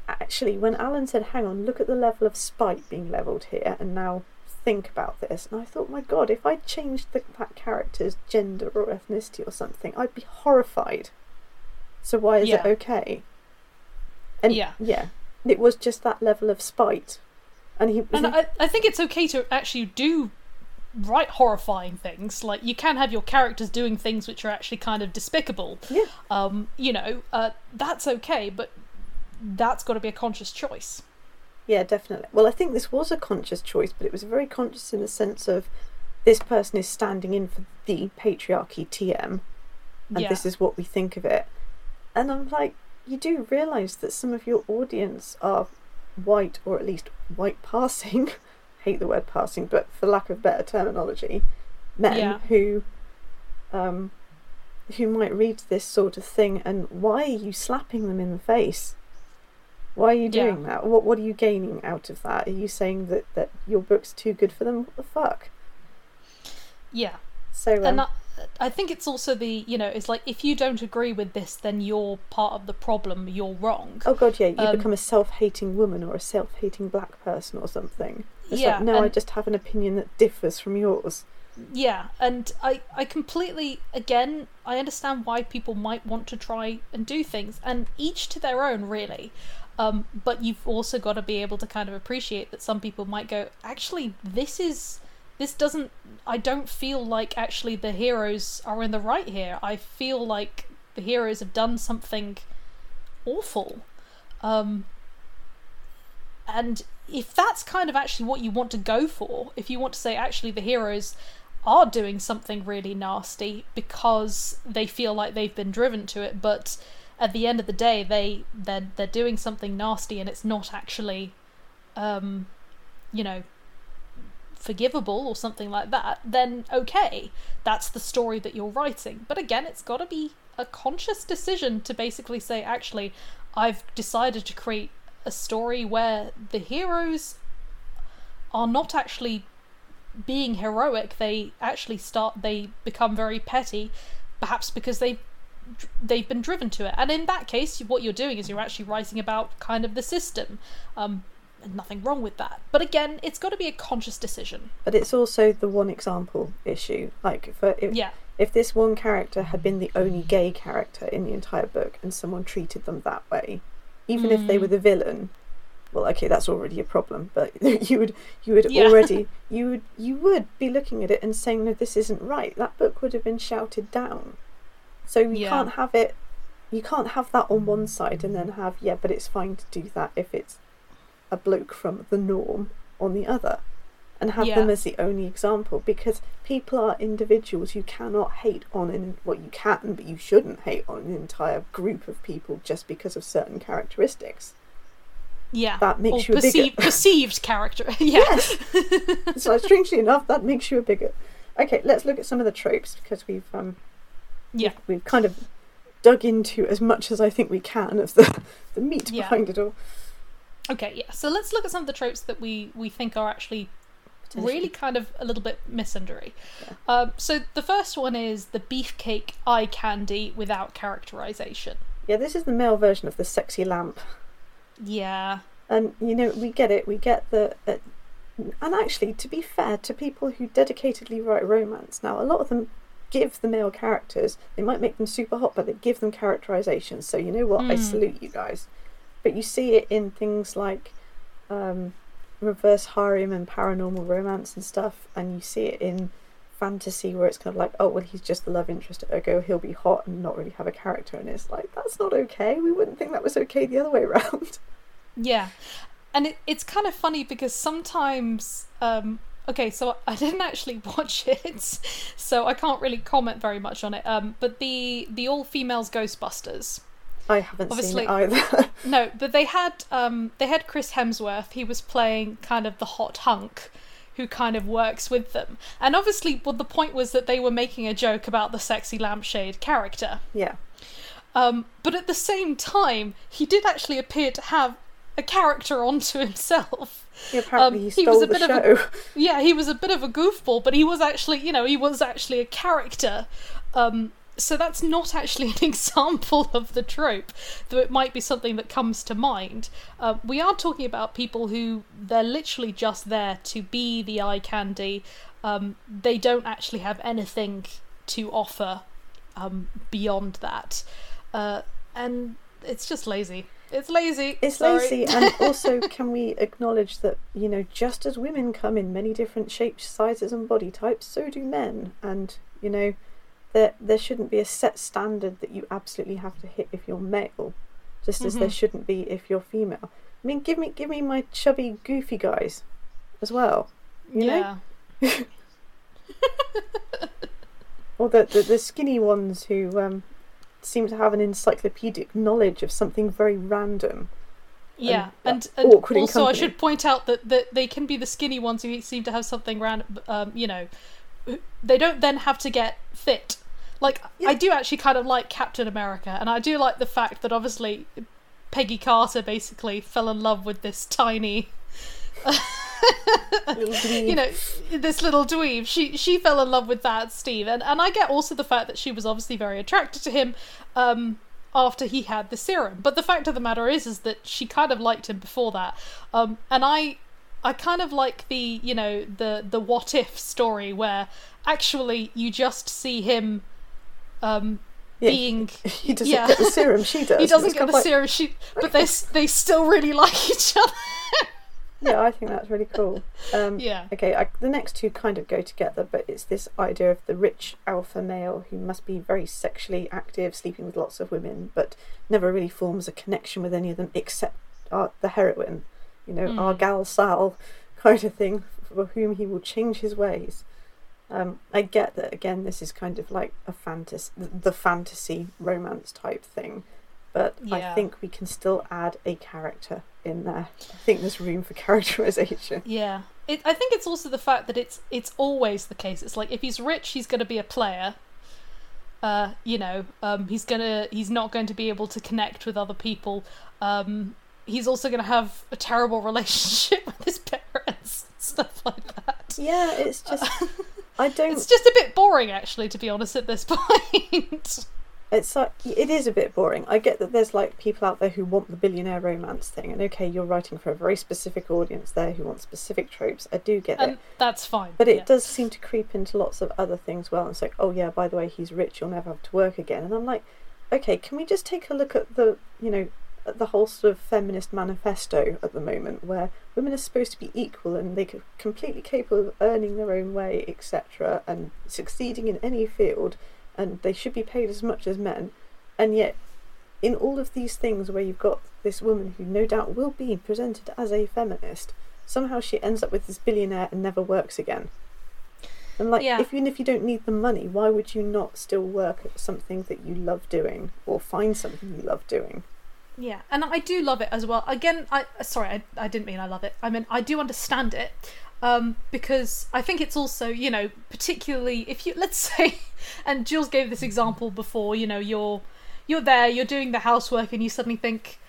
actually, when Alan said, hang on, look at the level of spite being levelled here, and now think about this. And I thought, my god, if I changed the, that character's gender or ethnicity or something, I'd be horrified. So why is it okay? And Yeah. yeah, it was just that level of spite. And he, And he- I, I think it's okay to actually do write horrifying things. Like you can have your characters doing things which are actually kind of despicable. Yeah. Um, you know, uh, that's okay, but that's got to be a conscious choice. Yeah, definitely. Well, I think this was a conscious choice, but it was very conscious in the sense of this person is standing in for the patriarchy TM, and yeah. this is what we think of it. And I'm like, you do realise that some of your audience are white, or at least white passing. hate the word passing, but for lack of better terminology, men Yeah. who, um, who might read this sort of thing, and why are you slapping them in the face? Why are you Yeah. doing that? What What are you gaining out of that? Are you saying that that your book's too good for them? What the fuck? yeah. So um, and I, I think it's also the you know it's like if you don't agree with this, then you're part of the problem. You're wrong. Oh god, yeah, you Um, become a self-hating woman or a self-hating black person or something. It's Yeah, like, no, I just have an opinion that differs from yours. Yeah, and I, I completely, again, I understand why people might want to try and do things, and each to their own, really. Um, but you've also got to be able to kind of appreciate that some people might go, actually, this is, this doesn't, I don't feel like actually the heroes are in the right here. I feel like the heroes have done something awful. Um, and if that's kind of actually what you want to go for, if you want to say actually the heroes are doing something really nasty because they feel like they've been driven to it, but at the end of the day they they're they're doing something nasty and it's not actually um you know forgivable or something like that, then okay, that's the story that you're writing. But again, it's got to be a conscious decision to basically say, actually, I've decided to create a story where the heroes are not actually being heroic. They actually start, they become very petty, perhaps because they they've been driven to it. And in that case, what you're doing is you're actually writing about kind of the system. Um, and nothing wrong with that. But again, it's got to be a conscious decision. But it's also the one example issue. Like, for if, Yeah. if this one character had been the only gay character in the entire book and someone treated them that way, even if they Mm. were the villain, well, okay, that's already a problem. But you would, you would Yeah. already, you would, you would be looking at it and saying, no, this isn't right. That book would have been shouted down. So you Yeah. can't have it. You can't have that on one side and then have yeah, but it's fine to do that if it's a bloke from the norm on the other and have Yeah. them as the only example because people are individuals you cannot hate on in what you can but you shouldn't hate on an entire group of people just because of certain characteristics Yeah. that makes or you a bigot perceived, perceived character. yeah. yes so strangely enough that makes you a bigot okay let's look at some of the tropes because we've um Yeah. we've kind of dug into as much as i think we can of the the meat Yeah. behind it all Okay, yeah. So let's look at some of the tropes that we we think are actually really kind of a little bit misandry. Yeah. Um, so the first one is the beefcake eye candy without characterization. yeah this is the male version of the sexy lamp Yeah. And you know, we get it. We get the. Uh, and actually, to be fair to people who dedicatedly write romance, now a lot of them give the male characters. They might make them super hot, but they give them characterizations. So you know what? I Mm. salute you guys. But you see it in things like um, reverse harem and paranormal romance and stuff, and you see it in fantasy where it's kind of like, oh well, he's just the love interest. Ergo, he'll be hot and not really have a character. And it's like that's not okay. We wouldn't think that was okay the other way around. Yeah. and it, it's kind of funny because sometimes um okay so i didn't actually watch it so i can't really comment very much on it um but the the all females ghostbusters I haven't Obviously- seen it either. no but they had um they had chris hemsworth he was playing kind of the hot hunk who kind of works with them and obviously well the point was that they were making a joke about the sexy lampshade character yeah. um, but at the same time, he did actually appear to have a character onto himself. Yeah, apparently Um, he he was a the bit of show. a- Yeah, he was a bit of a goofball, but he was actually, you know, he was actually a character. Um, so that's not actually an example of the trope, though it might be something that comes to mind. Uh, we are talking about people who they're literally just there to be the eye candy. Um, they don't actually have anything to offer um, beyond that, uh, and it's just lazy. It's lazy. It's sorry. lazy, and also, can we acknowledge that you know, just as women come in many different shapes, sizes, and body types, so do men, and you know, there there shouldn't be a set standard that you absolutely have to hit if you're male, just as there Mhm. shouldn't be if you're female. I mean, give me give me my chubby, goofy guys, as well, you know? yeah. or the the, the skinny ones who um, seem to have an encyclopedic knowledge of something very random. Yeah, and, and, and also I should point out that, that they can be the skinny ones who seem to have something random. Um, you know, they don't then have to get fit. Like Yeah. I do actually kind of like Captain America, and I do like the fact that obviously Peggy Carter basically fell in love with this tiny. you know, this little dweeb. She she fell in love with that Steve, and and I get also the fact that she was obviously very attracted to him. Um, after he had the serum. But the fact of the matter is, is that she kind of liked him before that. Um, and I, I kind of like the, you know, the the what if story where actually you just see him, um, Yeah, being he doesn't yeah. get the serum. She does. he doesn't get the like- serum. She, but they they still really like each other. Yeah, I think that's really cool. Um, Yeah. Okay, I, the next two kind of go together, but it's this idea of the rich alpha male who must be very sexually active, sleeping with lots of women, but never really forms a connection with any of them except uh, the heroine. You know, Mm. our gal Sal kind of thing, for whom he will change his ways. Um, I get that again. This is kind of like a fantasy, the fantasy romance type thing, but I think we can still add a character in there. I think there's room for characterization. Yeah. It, I think it's also the fact that it's it's always the case. It's like if he's rich, he's going to be a player. Uh, you know, um, he's gonna he's not going to be able to connect with other people. Um, he's also going to have a terrible relationship with his parents, and stuff like that. Yeah, it's just I don't. It's just a bit boring, actually, to be honest. At this point, It's like it is a bit boring. I get that there's like people out there who want the billionaire romance thing, and okay, you're writing for a very specific audience there who want specific tropes. I do get and it, that's fine. but it yeah. does seem to creep into lots of other things. Well, it's like, oh yeah, by the way, he's rich. You'll never have to work again. And I'm like, okay, can we just take a look at the you know at the whole sort of feminist manifesto at the moment, where women are supposed to be equal and they're completely capable of earning their own way, etc., and succeeding in any field, and they should be paid as much as men. And yet, in all of these things where you've got this woman who no doubt will be presented as a feminist, somehow she ends up with this billionaire and never works again. And like, Yeah. if, even if you don't need the money, why would you not still work at something that you love doing or find something you love doing? Yeah, and I do love it as well. Again, I sorry, I, I didn't mean I love it. I mean I do understand it um, because I think it's also you know particularly if you let's say, and Jules gave this example before. You know, you're you're there, you're doing the housework, and you suddenly think.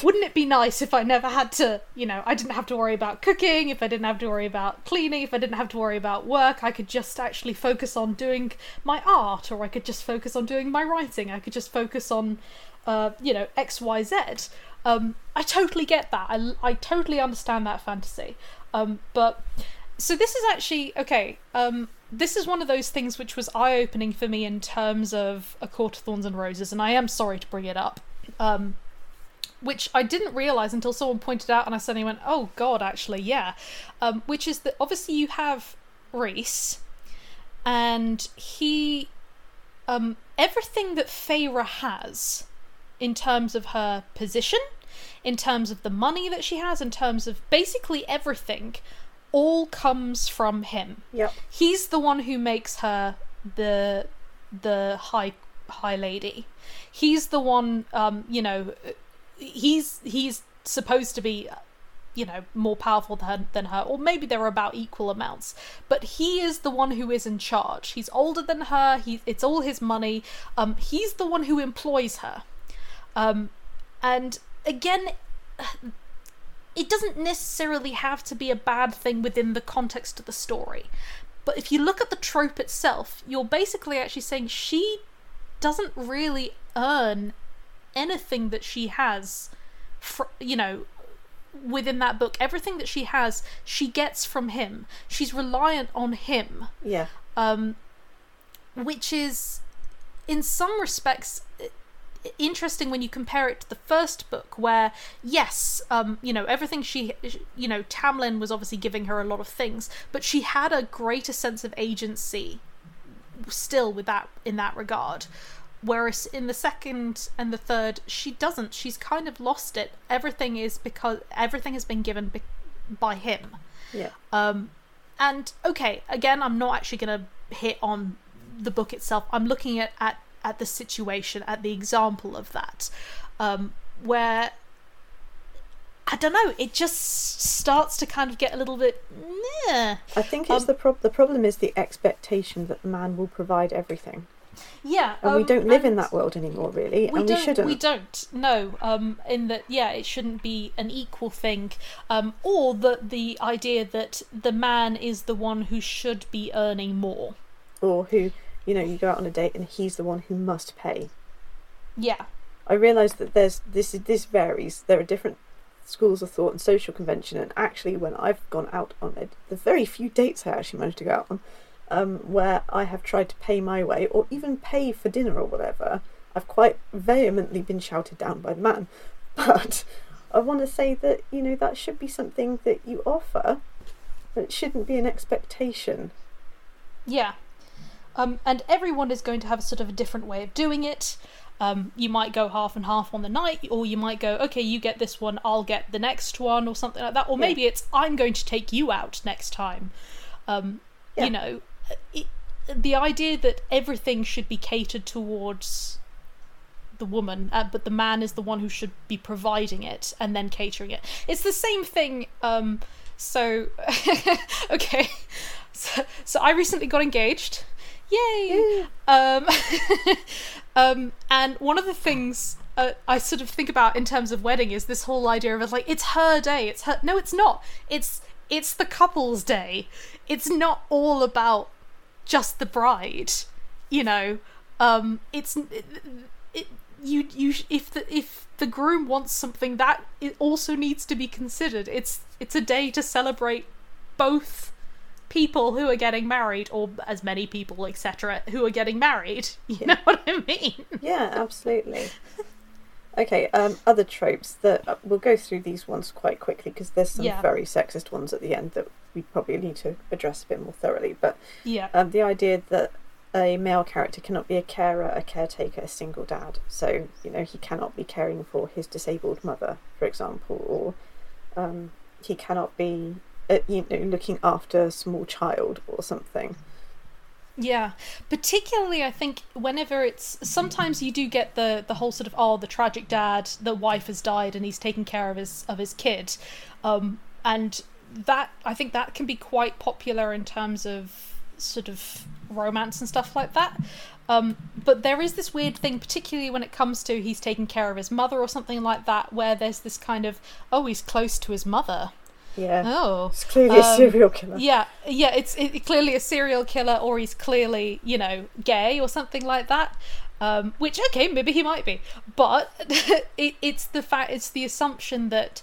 Wouldn't it be nice if I never had to, you know, I didn't have to worry about cooking, if I didn't have to worry about cleaning, if I didn't have to worry about work, I could just actually focus on doing my art, or I could just focus on doing my writing, I could just focus on uh, you know, X, Y, Z. Um, I totally get that. I, I totally understand that fantasy. Um, but so this is actually okay. Um, this is one of those things which was eye opening for me in terms of A Court of Thorns and Roses, and I am sorry to bring it up. Um, which I didn't realize until someone pointed out, and I suddenly went, "Oh God, actually, yeah." Um, which is that obviously you have Rhys, and he, um, everything that Feyre has in terms of her position, in terms of the money that she has, in terms of basically everything, all comes from him. Yep. He's the one who makes her the the high high lady. He's the one um, you know he's he's supposed to be you know more powerful than, than her or maybe they're about equal amounts but he is the one who is in charge he's older than her he it's all his money um he's the one who employs her um and again it doesn't necessarily have to be a bad thing within the context of the story. But if you look at the trope itself you're basically actually saying she doesn't really earn anything that she has fr- you know within that book. Everything that she has she gets from him. She's reliant on him. Yeah. um which is in some respects interesting when you compare it to the first book where yes um you know everything she you know Tamlin was obviously giving her a lot of things but she had a greater sense of agency still with that in that regard whereas in the second and the third she doesn't she's kind of lost it everything is because everything has been given be- by him Yeah. um, and okay, again, I'm not actually going to hit on the book itself. I'm looking at, at, at the situation, at the example of that, um, where I don't know, it just starts to kind of get a little bit. Meh. I think it's Um, the prob- the problem is the expectation that the man will provide everything, Yeah, and we um, don't live in that world anymore, really, we and we shouldn't. we don't no um in that yeah it shouldn't be an equal thing um or that the idea that the man is the one who should be earning more Or who, you know, you go out on a date and he's the one who must pay. yeah I realise that there's this this varies. There are different schools of thought and social convention, and actually, when I've gone out on it, the very few dates I actually managed to go out on, um, where I have tried to pay my way or even pay for dinner or whatever, I've quite vehemently been shouted down by the man. But I want to say that you know that should be something that you offer, but it shouldn't be an expectation. Yeah. Um, and everyone is going to have a sort of a different way of doing it. Um, you might go half and half on the night, or you might go, okay, you get this one, I'll get the next one, or something like that. Or Yeah. maybe it's, I'm going to take you out next time. Um, Yeah. You know, it, the idea that everything should be catered towards the woman, uh, but the man is the one who should be providing it and then catering it. It's the same thing. Um, so, okay, so, so I recently got engaged. Yay! Um, um, and one of the things uh, I sort of think about in terms of wedding is this whole idea of like it's her day. It's her. No, it's not. It's it's the couple's day. It's not all about just the bride. You know, um, it's it, it, you you if the if the groom wants something that it also needs to be considered. It's it's a day to celebrate both people who are getting married or as many people etc who are getting married you know what i mean Yeah, absolutely. Okay, um, other tropes that uh, we'll go through these ones quite quickly because there's some Yeah. very sexist ones at the end that we probably need to address a bit more thoroughly. But yeah um, the idea that a male character cannot be a carer, a caretaker, a single dad. So you know he cannot be caring for his disabled mother, for example, or um, he cannot be uh, you know looking after a small child or something. Yeah, particularly I think whenever it's sometimes you do get the the whole sort of oh the tragic dad the wife has died and he's taking care of his of his kid, um, and that I think that can be quite popular in terms of sort of romance and stuff like that. Um, but there is this weird thing, particularly when it comes to he's taking care of his mother or something like that, where there's this kind of oh he's close to his mother. Yeah, Oh, it's clearly a um, serial killer. yeah, yeah, it's it, clearly a serial killer, or he's clearly, you know, gay or something like that. Um, which okay, maybe he might be, but it, it's the fact, it's the assumption that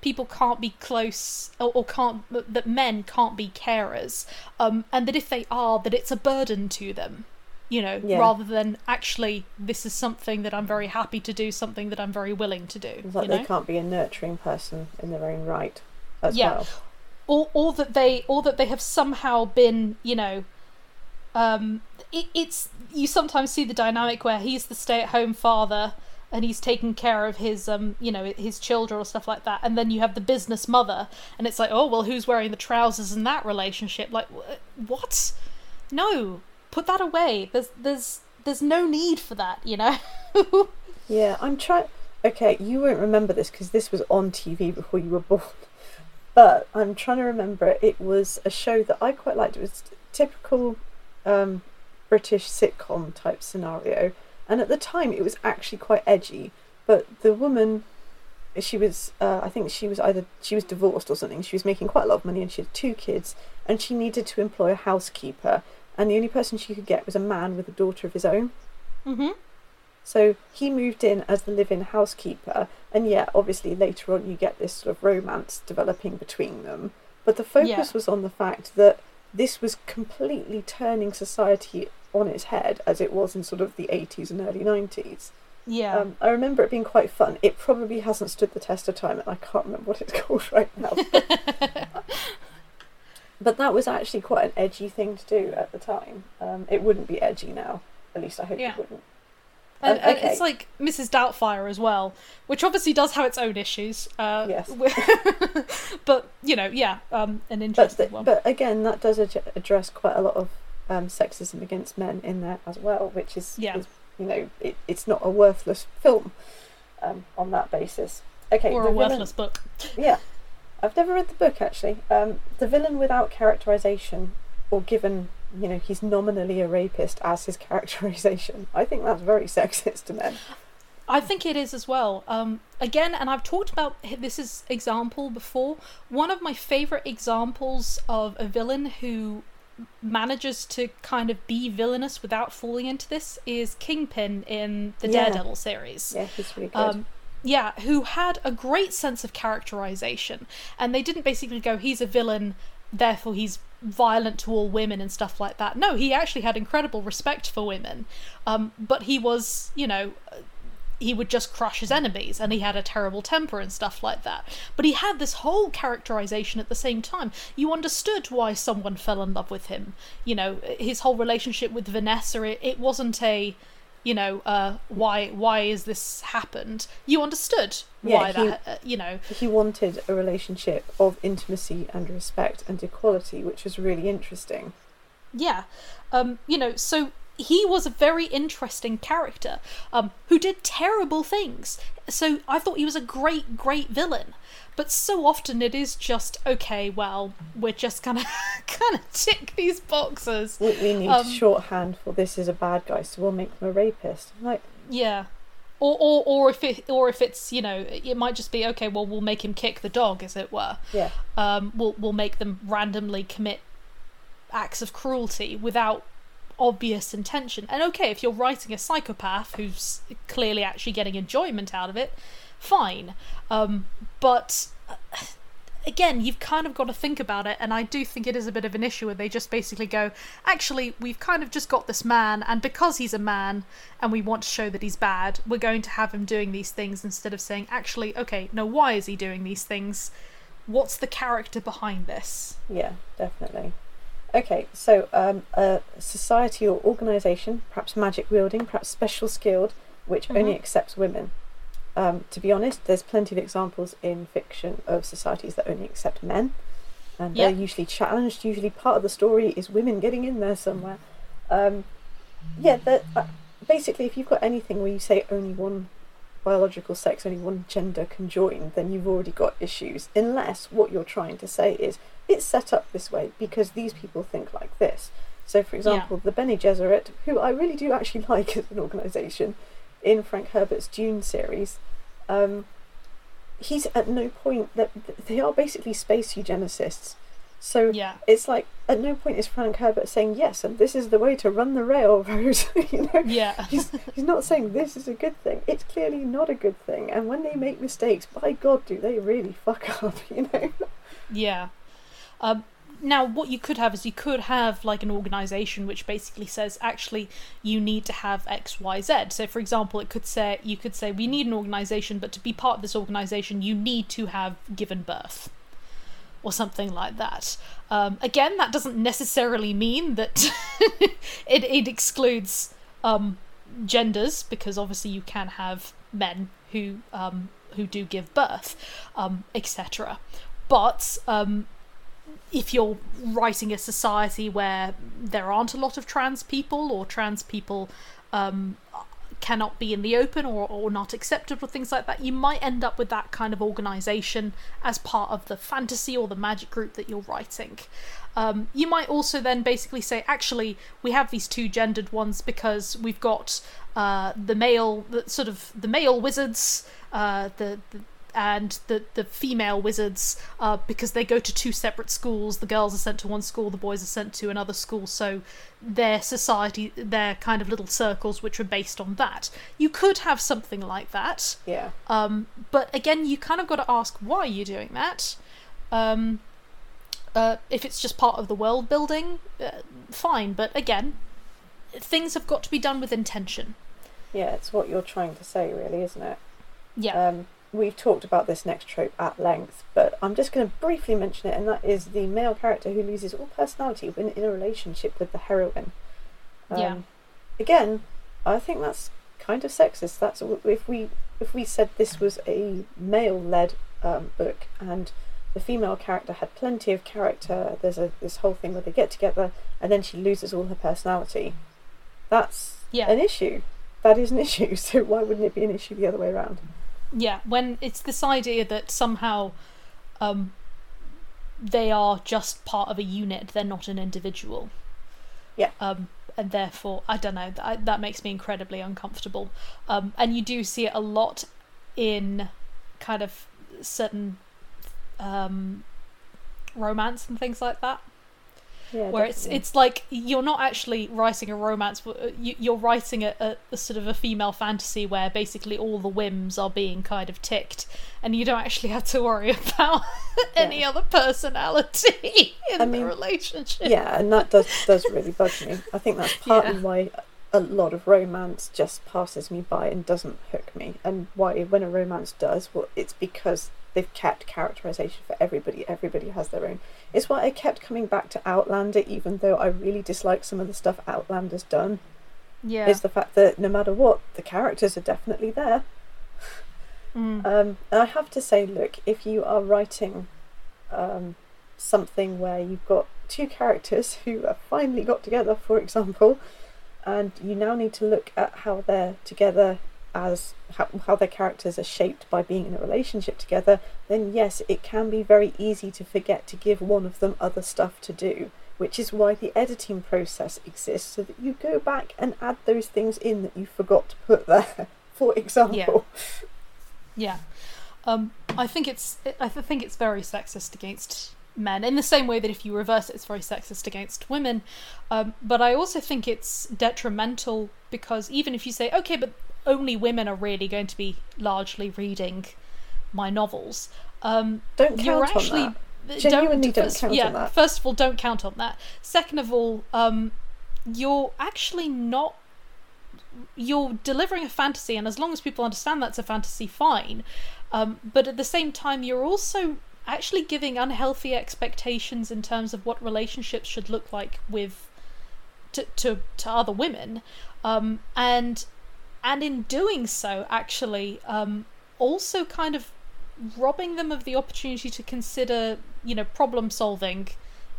people can't be close or, or can't that men can't be carers, um, and that if they are, that it's a burden to them. You know, Yeah. rather than actually, this is something that I'm very happy to do, something that I'm very willing to do. It's like you know? they can't be a nurturing person in their own right as Yeah. well. or or that they or that they have somehow been you know um it, it's you sometimes see the dynamic where he's the stay-at-home father and he's taking care of his um you know his children or stuff like that. And then you have the business mother and it's like oh well who's wearing the trousers in that relationship? Like what? No. Put that away. There's there's there's no need for that you know? Yeah i'm trying okay you won't remember this because this was on tv before you were born but i'm trying to remember it was a show that i quite liked it was typical um, british sitcom type scenario and at the time it was actually quite edgy. But the woman, she was, uh, I think she was either she was divorced or something. She was making quite a lot of money, and she had two kids, and she needed to employ a housekeeper, and the only person she could get was a man with a daughter of his own. Mm-hmm. So he moved in as the live-in housekeeper, and yeah, obviously later on you get this sort of romance developing between them. But the focus yeah. was on the fact that this was completely turning society on its head as it was in sort of the 80s and early 90s. Yeah. Um, I remember it being quite fun. It probably hasn't stood the test of time, and I can't remember what it's called right now. But, that was actually quite an edgy thing to do at the time. Um, it wouldn't be edgy now. At least I hope yeah. it wouldn't. And, um, okay. it's like Mrs. Doubtfire as well, which obviously does have its own issues. Uh, yes. but you know, yeah, um, an interesting but one. But again, that does ad- address quite a lot of um, sexism against men in there as well, which is, yeah. is you know, it, it's not a worthless film um, on that basis. Okay, or a villain, worthless book. Yeah, I've never read the book actually. Um, the villain without characterization, or given you know he's nominally a rapist as his characterization, I think that's very sexist to men. I think it is as well. Um, again, and I've talked about this is example before. One of my favorite examples of a villain who manages to kind of be villainous without falling into this is Kingpin in the yeah. Daredevil series. Yeah, he's really good. Um, yeah, who had a great sense of characterization, and they didn't basically go, "He's a villain, therefore he's violent to all women and stuff like that." No, he actually had incredible respect for women, um, but he was, you know, he would just crush his enemies and he had a terrible temper and stuff like that. But he had this whole characterization at the same time. You understood why someone fell in love with him. You know, his whole relationship with Vanessa, it, it wasn't a you know uh, why why is this happened you understood yeah, why he, that uh, you know he wanted a relationship of intimacy and respect and equality which was really interesting yeah um you know so he was a very interesting character um, who did terrible things. So I thought he was a great, great villain. But so often it is just okay. Well, we're just gonna kind of tick these boxes. We, we need um, shorthand for this is a bad guy, so we'll make him a rapist. Like yeah, or or or if it or if it's you know it might just be okay. Well, we'll make him kick the dog, as it were. Yeah. Um. We'll we'll make them randomly commit acts of cruelty without obvious intention. And okay, if you're writing a psychopath who's clearly actually getting enjoyment out of it, fine. Um, but uh, again, you've kind of got to think about it, and I do think it is a bit of an issue where they just basically go, actually, we've kind of just got this man, and because he's a man and we want to show that he's bad, we're going to have him doing these things instead of saying, actually, okay, no, why is he doing these things? What's the character behind this? Yeah, definitely. Okay, so um, a society or organisation, perhaps magic wielding, perhaps special skilled, which mm-hmm. only accepts women. Um, to be honest, there's plenty of examples in fiction of societies that only accept men, and they're usually challenged. Usually, part of the story is women getting in there somewhere. Um, yeah, uh, basically, if you've got anything where you say only one biological sex, only one gender can join, then you've already got issues. Unless what you're trying to say is it's set up this way because these people think like this. So, for example, yeah. the Bene Gesserit, who I really do actually like as an organisation, in Frank Herbert's Dune series, um, he's at no point that they are basically space eugenicists. So yeah. it's like at no point is Frank Herbert saying yes, and this is the way to run the railroad. you know, yeah, he's he's not saying this is a good thing. It's clearly not a good thing. And when they make mistakes, by God, do they really fuck up? You know. Yeah. Um, now, what you could have is you could have like an organization which basically says actually you need to have X, Y, Z. So, for example, it could say you could say we need an organization, but to be part of this organization, you need to have given birth, or something like that. Um, again, that doesn't necessarily mean that it it excludes um, genders because obviously you can have men who um, who do give birth, um, etc. But um, if you're writing a society where there aren't a lot of trans people or trans people um, cannot be in the open or, or not accepted or things like that, you might end up with that kind of organization as part of the fantasy or the magic group that you're writing. Um, you might also then basically say, actually, we have these two gendered ones because we've got uh, the male, the, sort of the male wizards, uh, the, the and the the female wizards uh, because they go to two separate schools. The girls are sent to one school, the boys are sent to another school. So their society, their kind of little circles, which are based on that. You could have something like that. Yeah. Um, but again, you kind of got to ask why you're doing that. Um, uh, if it's just part of the world building, uh, fine. But again, things have got to be done with intention. Yeah, it's what you're trying to say, really, isn't it? Yeah. Um, we've talked about this next trope at length, but I'm just going to briefly mention it, and that is the male character who loses all personality when in a relationship with the heroine. Um, Yeah. Again, I think that's kind of sexist. That's if we if we said this was a male-led um, book and the female character had plenty of character. There's a this whole thing where they get together and then she loses all her personality. That's Yeah. an issue. That is an issue. So why wouldn't it be an issue the other way around? Yeah, when it's this idea that somehow um, they are just part of a unit, they're not an individual. Yeah. Um, and therefore, I don't know, that, that makes me incredibly uncomfortable. Um, and you do see it a lot in kind of certain um, romance and things like that Yeah, where it's definitely. it's like you're not actually writing a romance uh, you- you're writing a, a, a sort of a female fantasy where basically all the whims are being kind of ticked and you don't actually have to worry about any other personality in I the mean, relationship yeah, and that does does really bug me. I think that's partly Yeah. why a lot of romance just passes me by and doesn't hook me, and why when a romance does, well, it's because they've kept characterization for everybody. Everybody has their own. It's why I kept coming back to Outlander, even though I really dislike some of the stuff Outlander's done. yeah Is the fact that no matter what, the characters are definitely there. Mm. Um, and I have to say, look, if you are writing um, something where you've got two characters who have finally got together, for example, and you now need to look at how they're together as how, how their characters are shaped by being in a relationship together, then yes, it can be very easy to forget to give one of them other stuff to do. Which is why the editing process exists, so that you go back and add those things in that you forgot to put there. For example, Yeah, um, I think it's I think it's very sexist against men in the same way that if you reverse it, it's very sexist against women. Um, but I also think it's detrimental because even if you say okay, but only women are really going to be largely reading my novels, um, don't count you're on that. Genuinely don't first, count yeah, on that. First of all, don't count on that. Second of all, um, you're actually not. You're delivering a fantasy, and as long as people understand that's a fantasy, fine. Um, but at the same time, you're also actually giving unhealthy expectations in terms of what relationships should look like with to to, to other women, um, and and in doing so, actually, um, also kind of robbing them of the opportunity to consider, you know, problem solving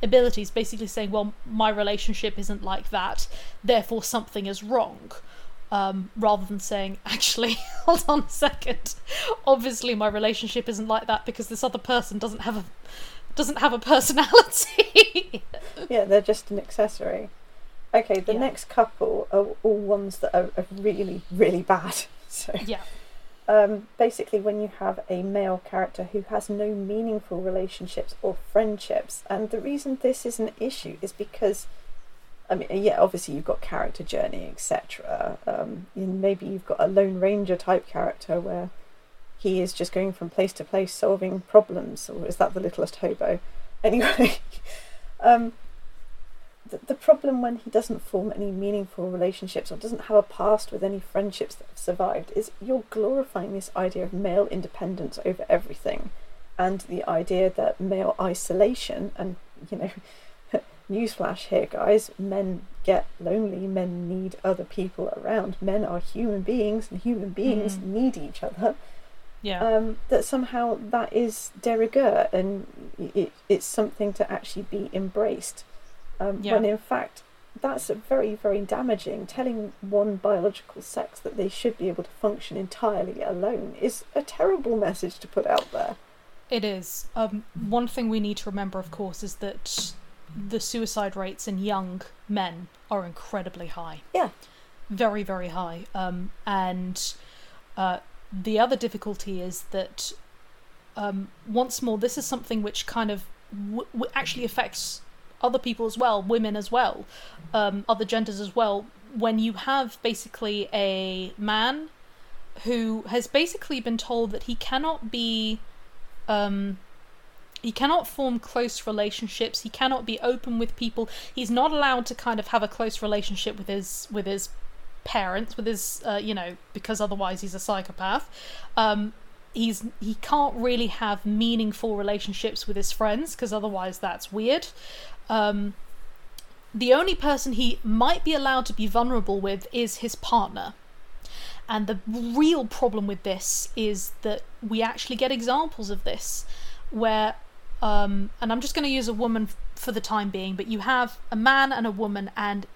abilities, basically saying, well, my relationship isn't like that, therefore something is wrong. Um, rather than saying, actually, hold on a second, obviously my relationship isn't like that because this other person doesn't have a doesn't have a personality. Yeah, they're just an accessory. Okay, the Yeah. next couple are all ones that are, are really, really bad. So, yeah, um, basically, when you have a male character who has no meaningful relationships or friendships, and the reason this is an issue is because, I mean, yeah, obviously you've got character journey, etc. Um, maybe you've got a Lone Ranger type character where he is just going from place to place solving problems, or is that the littlest hobo? Anyway, um, the, the problem when he doesn't form any meaningful relationships or doesn't have a past with any friendships that have survived is you're glorifying this idea of male independence over everything and the idea that male isolation and you know newsflash here, guys men get lonely, men need other people around. Men are human beings, and human beings Mm. need each other. Yeah. Um, that somehow that is de rigueur and it, it's something to actually be embraced. Um, Yeah. When in fact, that's a very, very damaging. Telling one biological sex that they should be able to function entirely alone is a terrible message to put out there. It is. Um, one thing we need to remember, of course, is that the suicide rates in young men are incredibly high. Yeah. Very, very high. Um, and uh, the other difficulty is that, um, once more, this is something which kind of w- w- actually affects other people as well, women as well, um, other genders as well. When you have basically a man who has basically been told that he cannot be um he cannot form close relationships he cannot be open with people he's not allowed to kind of have a close relationship with his with his parents with his uh, you know because otherwise he's a psychopath um he's he can't really have meaningful relationships with his friends because otherwise that's weird um the only person he might be allowed to be vulnerable with is his partner and the real problem with this is that we actually get examples of this where, um, and I'm just going to use a woman for the time being, but you have a man and a woman, and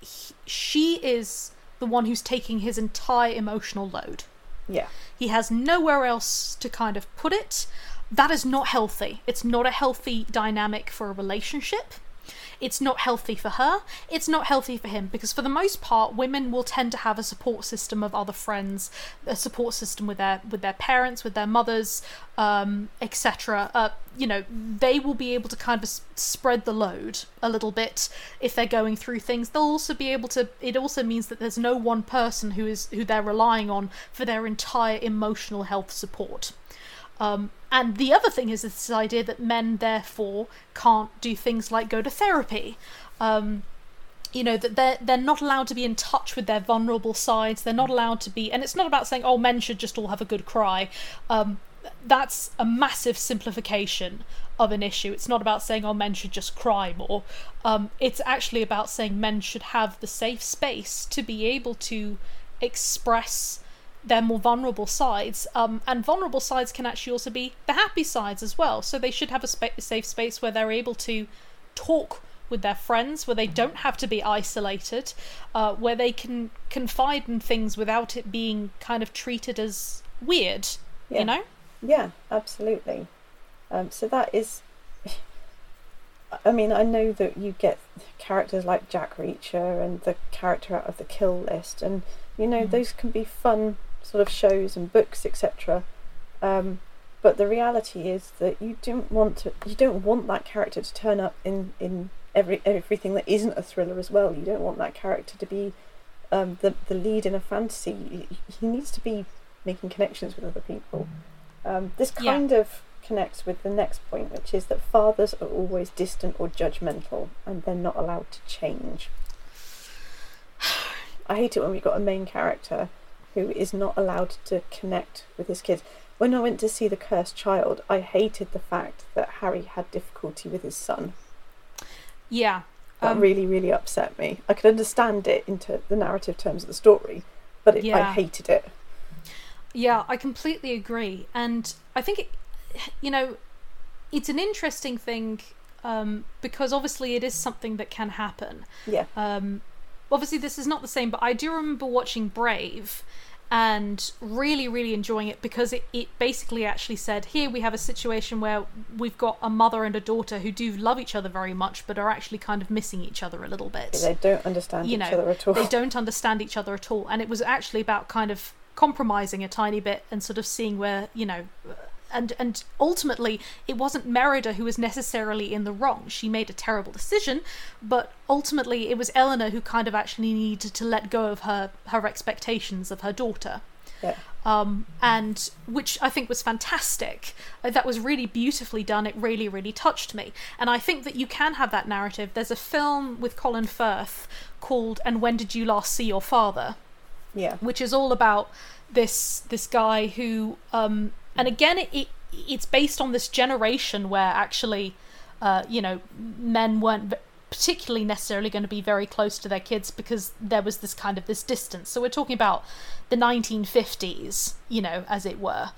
he, she is the one who's taking his entire emotional load. Yeah. He has nowhere else to kind of put it. That is not healthy. It's not a healthy dynamic for a relationship. It's not healthy for her. It's not healthy for him because, for the most part, women will tend to have a support system of other friends, a support system with their with their parents, with their mothers, um, etc. Uh, you know, they will be able to kind of spread the load a little bit if they're going through things. They'll also be able to. It also means that there's no one person who is who they're relying on for their entire emotional health support. Um, and the other thing is this idea that men therefore can't do things like go to therapy. Um, you know that they're they're not allowed to be in touch with their vulnerable sides. They're not allowed to be, and it's not about saying oh men should just all have a good cry. Um, that's a massive simplification of an issue. It's not about saying oh men should just cry more. Um, it's actually about saying men should have the safe space to be able to express their more vulnerable sides. Um, and vulnerable sides can actually also be the happy sides as well. So they should have a, spa- a safe space where they're able to talk with their friends, where they don't have to be isolated, uh, where they can confide in things without it being kind of treated as weird. Yeah. You know? Yeah, absolutely. Um, so that is. I mean, I know that you get characters like Jack Reacher and the character out of the Kill List, and you know Mhm. those can be fun sort of shows and books, etc. Um, but the reality is that you don't want to. You don't want that character to turn up in in every everything that isn't a thriller as well. You don't want that character to be um, the the lead in a fantasy. He- needs to be making connections with other people. Um, this Yeah. kind of connects with the next point, which is that fathers are always distant or judgmental, and they're not allowed to change. I hate it when we've got a main character who is not allowed to connect with his kids. When I went to see The Cursed Child, I hated the fact that Harry had difficulty with his son. Yeah. That Um, really, really upset me. I could understand it into the narrative terms of the story, but it, I hated it. Yeah, I completely agree, and I think it, you know, it's an interesting thing um, because obviously it is something that can happen. Yeah. Um, obviously, this is not the same, but I do remember watching Brave and really, really enjoying it because it, it basically actually said here we have a situation where we've got a mother and a daughter who do love each other very much, but are actually kind of missing each other a little bit They don't understand you each know, other at all. they don't understand each other at all and it was actually about kind of compromising a tiny bit and sort of seeing where you know and and ultimately it wasn't Merida who was necessarily in the wrong she made a terrible decision but ultimately it was Elinor who kind of actually needed to let go of her her expectations of her daughter Yeah. um, and which I think was fantastic. Uh, That was really beautifully done. It really, really touched me. And I think that you can have that narrative. There's a film with Colin Firth called "And When Did You Last See Your Father," Yeah. which is all about this this guy who, um, and again, it, it it's based on this generation where actually, uh, you know, men weren't particularly necessarily going to be very close to their kids because there was this kind of this distance. So we're talking about the 1950s, you know, as it were.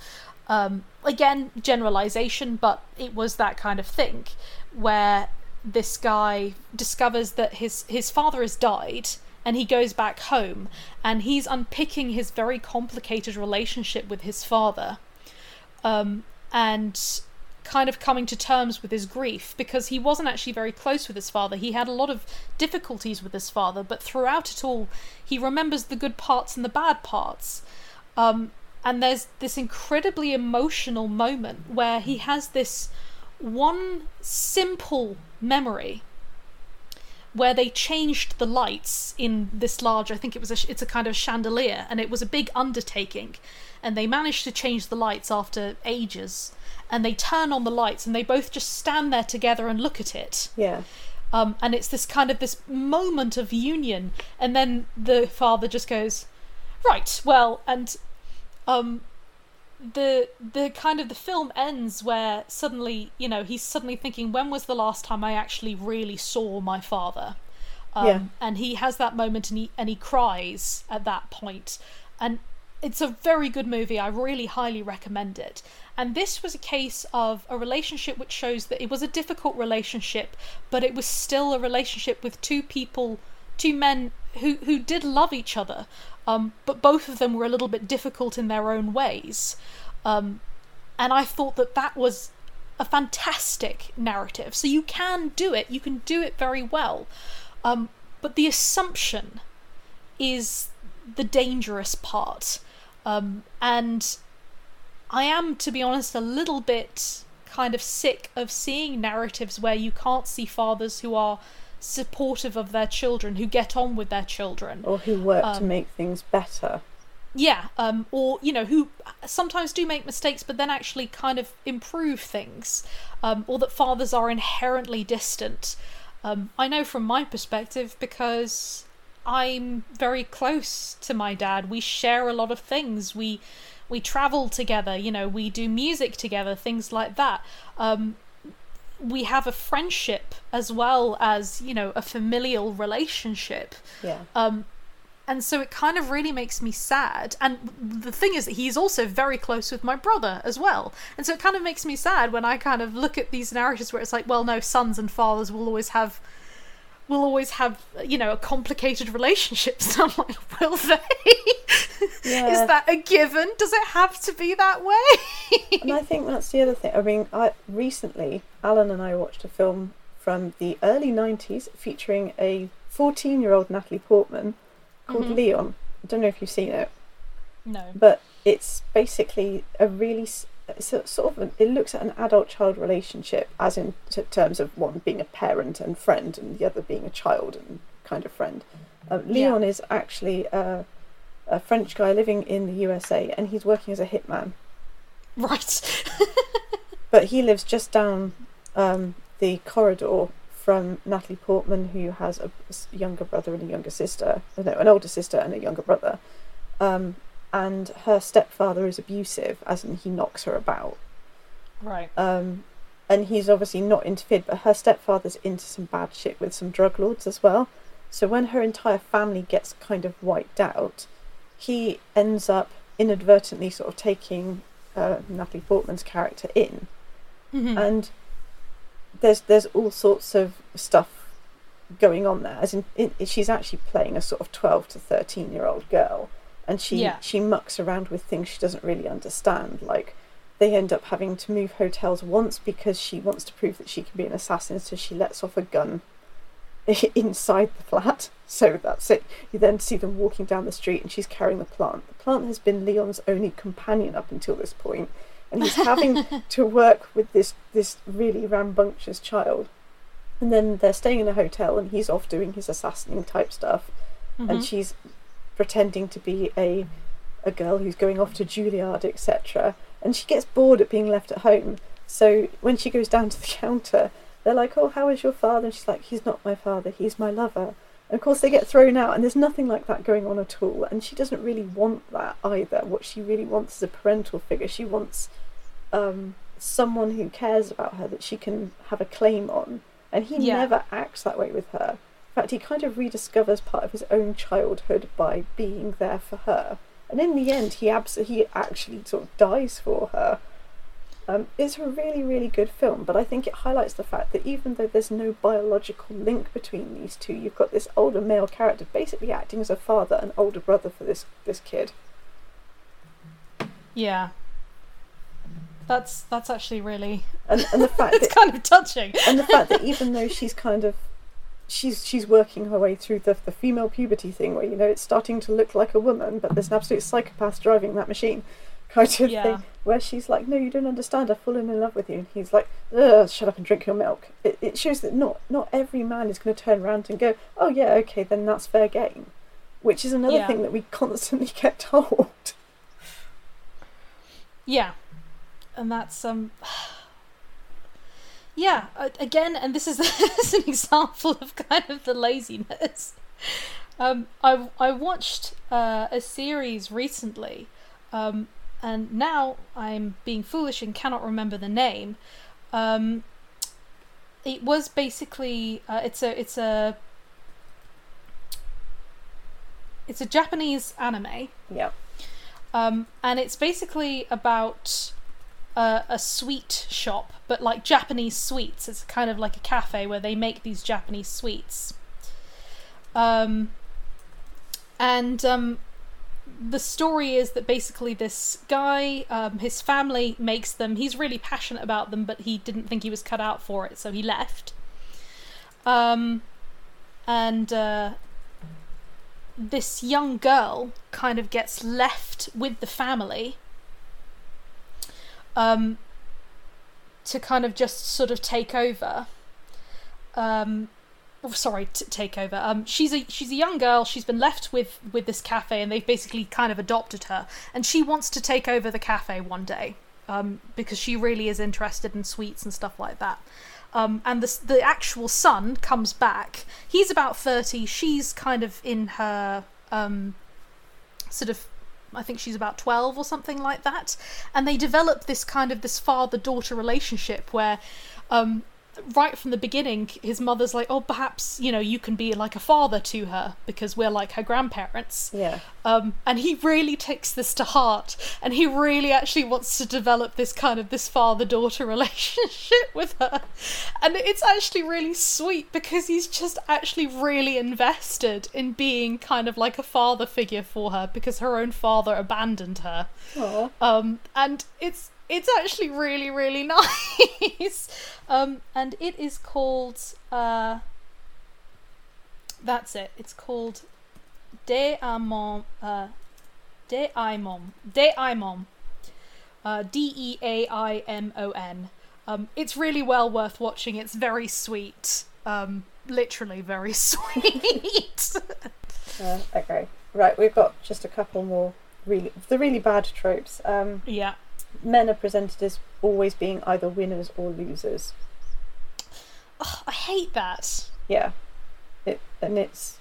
Um, again, generalization, but it was that kind of thing where this guy discovers that his his father has died and he goes back home and he's unpicking his very complicated relationship with his father um, and kind of coming to terms with his grief because he wasn't actually very close with his father. He had a lot of difficulties with his father, but throughout it all, he remembers the good parts and the bad parts. Um, and there's this incredibly emotional moment where he has this one simple memory where they changed the lights in this large i think it was a it's a kind of chandelier and it was a big undertaking and they manage to change the lights after ages and they turn on the lights and they both just stand there together and look at it Yeah. um, and it's this kind of this moment of union and then the father just goes right well and um the the kind of the film ends where suddenly you know he's suddenly thinking when was the last time i actually really saw my father um, Yeah. and he has that moment and he and he cries at that point and it's a very good movie. I really highly recommend it. And this was a case of a relationship which shows that it was a difficult relationship but it was still a relationship with two people two men who who did love each other um, but both of them were a little bit difficult in their own ways. Um, and i thought that that was a fantastic narrative. So you can do it. You can do it very well. Um, but the assumption is the dangerous part um, and i am to be honest a little bit kind of sick of seeing narratives where you can't see fathers who are supportive of their children who get on with their children Or who work to Um, make things better. yeah um or you know who sometimes do make mistakes but then actually kind of improve things um or that fathers are inherently distant um i know from my perspective because i'm very close to my dad we share a lot of things we we travel together you know we do music together things like that um we have a friendship as well as you know a familial relationship Yeah. um, and so it kind of really makes me sad. And the thing is that he's also very close with my brother as well. And so it kind of makes me sad when I kind of look at these narratives where it's like, well, no, sons and fathers will always have. Will always have, you know, a complicated relationship. I'm like, will they? Yeah. Is that a given? Does it have to be that way? and I think that's the other thing. I mean, I recently Alan and I watched a film from the early '90s featuring a 14-year-old Natalie Portman called Mhm. Leon. I don't know if you've seen it, no. but it's basically a really s- it's a sort of it looks at an adult-child relationship, as in t- terms of one being a parent and friend, and the other being a child and kind of friend. Uh, Leon is actually a, a French guy living in the USA, and he's working as a hitman. Right. But he lives just down um, the corridor from Natalie Portman, who has a younger brother and a younger sister. No, an older sister and a younger brother. Um, and her stepfather is abusive, as in he knocks her about. right. Um, and he's obviously not interfered, but her stepfather's into some bad shit with some drug lords as well. So when her entire family gets kind of wiped out, he ends up inadvertently sort of taking uh, Natalie Portman's character in Mhm. and there's there's all sorts of stuff going on there. As in, in, she's actually playing a sort of twelve to thirteen year old girl, and she Yeah. she mucks around with things she doesn't really understand. Like they end up having to move hotels once because she wants to prove that she can be an assassin, so she lets off a gun inside the flat. So that's it. You then see them walking down the street, and she's carrying the plant. The plant has been Leon's only companion up until this point, and he's having to work with this this really rambunctious child. And then they're staying in a hotel, and he's off doing his assassinating type stuff, and Mhm. she's pretending to be a a girl who's going off to Juilliard, etc. And she gets bored at being left at home. So when she goes down to the counter, they're like, "Oh, how is your father?" And she's like, "He's not my father. He's my lover." And of course, they get thrown out, and there's nothing like that going on at all. And she doesn't really want that either. What she really wants is a parental figure. She wants um, someone who cares about her that she can have a claim on, and he Yeah. never acts that way with her. In fact, he kind of rediscovers part of his own childhood by being there for her, and in the end, he abs- he actually sort of dies for her. Um, it's a really, really good film, but I think it highlights the fact that even though there's no biological link between these two, you've got this older male character basically acting as a father and older brother for this this kid. Yeah. That's that's actually really And and the fact it's that kind of touching. and the fact that even though she's kind of she's she's working her way through the the female puberty thing where you know it's starting to look like a woman but there's an absolute psychopath driving that machine kind of Yeah. thing where she's like no you don't understand i've fallen in love with you and he's like Ugh, shut up and drink your milk it, it shows that not not every man is going to turn around and go oh yeah okay then that's fair game which is another Yeah. thing that we constantly get told Yeah, and that's um. Yeah, again, and this is, this is an example of kind of the laziness. Um, I I watched uh, a series recently, um, and now I'm being foolish and cannot remember the name. Um, it was basically uh, it's a it's a it's a Japanese anime. yeah Um, and it's basically about a sweet shop, but like Japanese sweets. It's kind of like a cafe where they make these Japanese sweets. Um, and um, the story is that basically this guy, um, his family makes them. He's really passionate about them, but he didn't think he was cut out for it, so he left. Um, and uh, this young girl kind of gets left with the family um, to kind of just sort of take over. Um, oh, sorry, to take over. Um, she's a she's a young girl. She's been left with with this cafe, and they've basically kind of adopted her. And she wants to take over the cafe one day um, because she really is interested in sweets and stuff like that. Um, and the the actual son comes back. He's about thirty. She's kind of in her um, sort of I think she's about 12 or something like that. And they develop this kind of this father daughter relationship where um, right from the beginning his mother's like, "Oh, perhaps, you know, you can be like a father to her because we're like her grandparents." yeah Um, and he really takes this to heart, and he really actually wants to develop this kind of this father-daughter relationship with her, and it's actually really sweet because he's just actually really invested in being kind of like a father figure for her because her own father abandoned her, Aw. um, and it's it's actually really really nice, um, and it is called uh, that's it. It's called De Amon, uh, Deaimon, De Aimon, uh, D E A I M O N. Um, it's really well worth watching. It's very sweet. Um, literally very sweet. Uh, okay, right. We've got just a couple more really the really bad tropes. Um, yeah. Men are presented as always being either winners or losers. Ugh, I hate that. Yeah, it and it's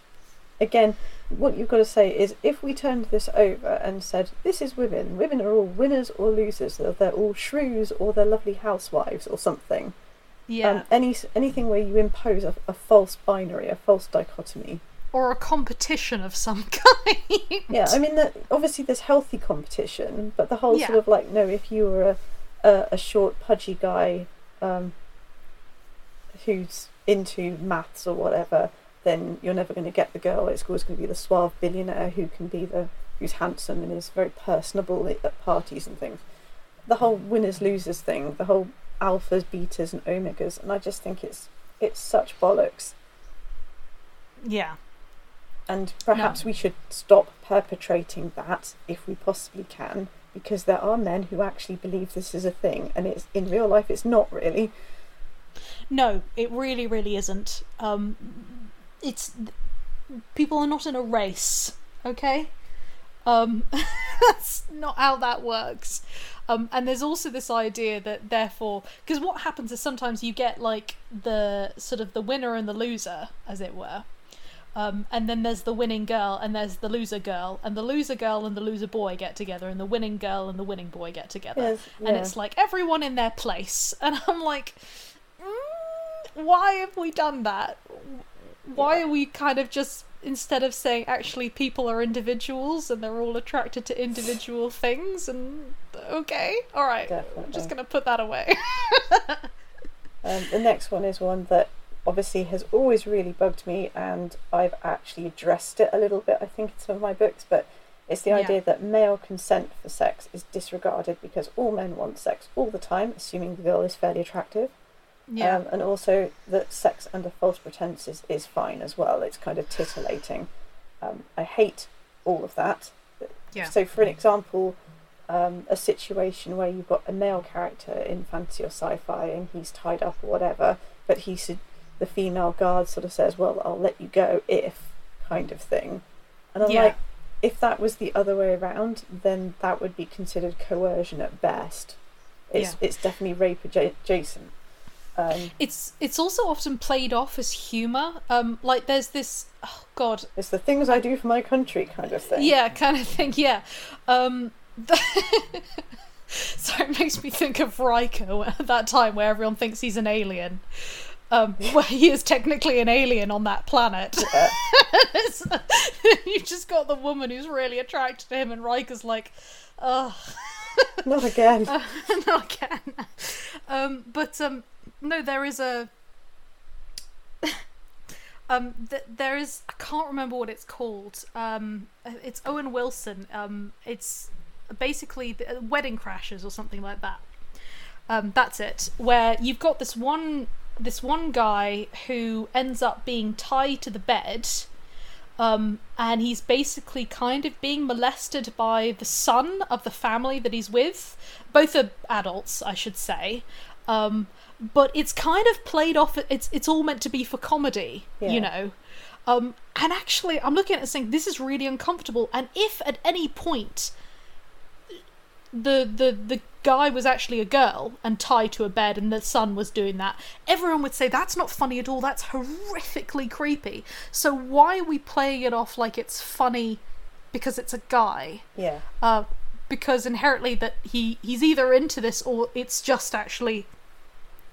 again what you've got to say is if we turned this over and said this is women, women are all winners or losers, or they're all shrews or they're lovely housewives or something. Yeah. Um, any anything where you impose a, a false binary, a false dichotomy. Or a competition of some kind. Yeah, I mean, that obviously there's healthy competition, but the whole Yeah. sort of like, no, if you were a, a, a short, pudgy guy um, who's into maths or whatever, then you're never going to get the girl. It's always going to be the suave billionaire who can be the who's handsome and is very personable at at parties and things. The whole winners losers thing, the whole alphas, betas, and omegas, and I just think it's it's such bollocks. yeah. And perhaps we should stop perpetrating that if we possibly can, because there are men who actually believe this is a thing, and it's in real life it's not really. No, it really, really isn't. Um, it's people are not in a race, okay? Um, that's not how that works. Um, and there's also this idea that therefore, because what happens is sometimes you get like the sort of the winner and the loser, as it were. Um, and then there's the winning girl and there's the loser girl, and the loser girl and the loser boy get together, and the winning girl and the winning boy get together Yes, and it's like everyone in their place and i'm like mm, why have we done that? Why Yeah. are we kind of just instead of saying actually people are individuals and they're all attracted to individual things and okay, all right, I'm just gonna put that away. Um, the next one is one that obviously has always really bugged me, and I've actually addressed it a little bit, I think, in some of my books. But it's the Yeah. idea that male consent for sex is disregarded because all men want sex all the time, assuming the girl is fairly attractive. yeah, Um, and also that sex under false pretenses is fine as well. It's kind of titillating. Um, I hate all of that. Yeah. So, for an example, um, a situation where you've got a male character in fantasy or sci-fi and he's tied up or whatever, but he should, the female guard sort of says, "Well, I'll let you go if," kind of thing. And I'm Yeah. like, if that was the other way around, then that would be considered coercion at best. It's Yeah. it's definitely rape adja- adjacent. Um, it's it's also often played off as humor. Um, like there's this, oh god, It's the things I do for my country kind of thing. Yeah, kind of thing. Yeah. Um, so it makes me think of Riker at that time where everyone thinks he's an alien. Um, where he is technically an alien on that planet. Yeah. You've just got the woman who's really attracted to him, and Riker's like, ugh, Not again. not again. Um, but um, no, there is a. Um, th- there is I can't remember what it's called. Um, it's Owen Wilson. Um, it's basically the, uh, Wedding Crashers or something like that. Um, that's it. Where you've got this one this one guy who ends up being tied to the bed. Um, and he's basically kind of being molested by the son of the family that he's with. Both are adults, I should say. Um, but it's kind of played off. It's it's all meant to be for comedy, Yeah. you know. Um, and actually, I'm looking at it saying this is really uncomfortable. And if at any point the the the guy was actually a girl and tied to a bed and the son was doing that. Everyone would say that's not funny at all. That's horrifically creepy. So why are we playing it off like it's funny because it's a guy? Yeah. uh because inherently that he he's either into this or it's just actually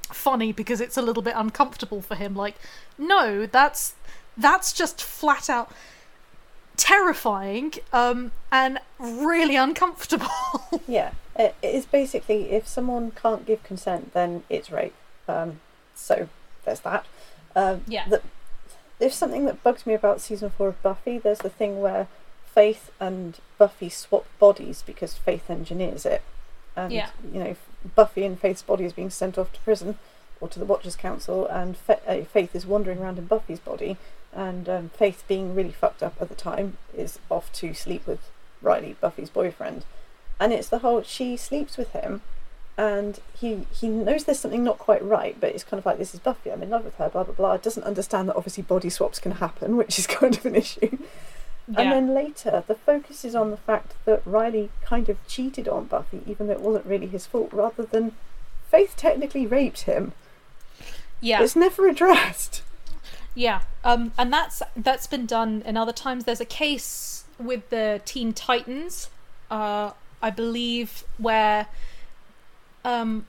funny because it's a little bit uncomfortable for him. Like no that's that's just flat out terrifying um and really uncomfortable Yeah. It, is basically if someone can't give consent, then it's rape. Um, so there's that. Um, Yeah. The, there's something that bugs me about season four of Buffy. There's the thing where Faith and Buffy swap bodies because Faith engineers it. And, Yeah. you know, Buffy and Faith's body is being sent off to prison or to the Watchers Council, and Fa- uh, Faith is wandering around in Buffy's body. And um, Faith, being really fucked up at the time, is off to sleep with Riley, Buffy's boyfriend. And it's the whole she sleeps with him, and he he knows there's something not quite right, but it's kind of like this is Buffy, I'm in love with her, blah blah blah. Doesn't understand that obviously body swaps can happen, which is kind of an issue. And then later, the focus is on the fact that Riley kind of cheated on Buffy, even though it wasn't really his fault, rather than Faith technically raped him. yeah It's never addressed. Yeah, um, and that's that's been done in other times. There's a case with the Teen Titans, uh, I believe, where um,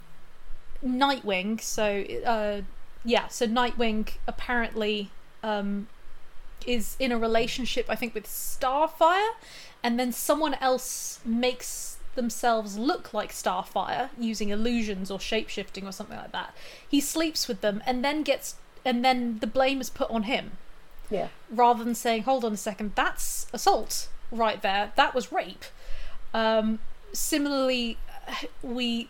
Nightwing. So uh, yeah, so Nightwing apparently um, is in a relationship, I think, with Starfire, and then someone else makes themselves look like Starfire using illusions or shapeshifting or something like that. He sleeps with them and then gets and then the blame is put on him Yeah. rather than saying, "Hold on a second, that's assault right there. That was rape." Um, similarly, we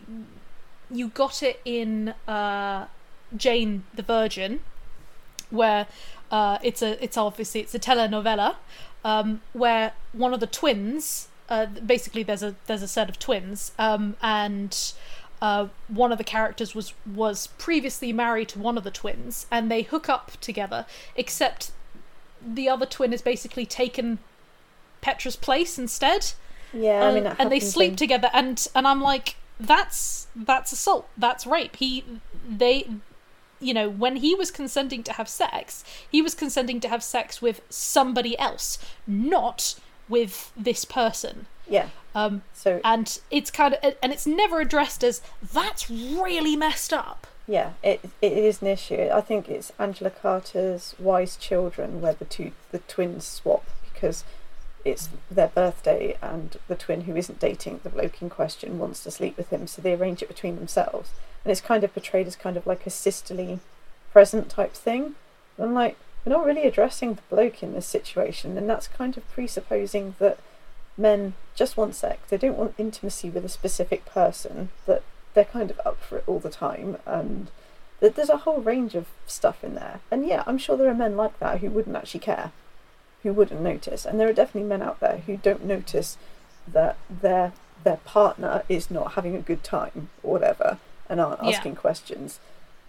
you got it in uh, Jane the Virgin, where uh, it's a it's obviously it's a telenovela um, where one of the twins. Uh, basically, there's a there's a set of twins, um, and uh, one of the characters was was previously married to one of the twins, and they hook up together. Except the other twin has basically taken Petra's place instead, Yeah, I Um, mean, and they sleep in- together. And and I'm like, that's that's assault. That's rape. He they. You know, when he was consenting to have sex, he was consenting to have sex with somebody else, not with this person. Yeah. Um, So and it's kind of and it's never addressed as that's really messed up Yeah, it it is an issue. I think it's Angela Carter's Wise Children where the two the twins swap because it's their birthday and the twin who isn't dating the bloke in question wants to sleep with him, so they arrange it between themselves. And it's kind of portrayed as kind of like a sisterly present type thing. And I'm like, we're not really addressing the bloke in this situation, and that's kind of presupposing that men just want sex. They don't want intimacy with a specific person, that they're kind of up for it all the time, and that there's a whole range of stuff in there. And yeah, I'm sure there are men like that who wouldn't actually care, who wouldn't notice. And there are definitely men out there who don't notice that their their partner is not having a good time or whatever and aren't Yeah. asking questions.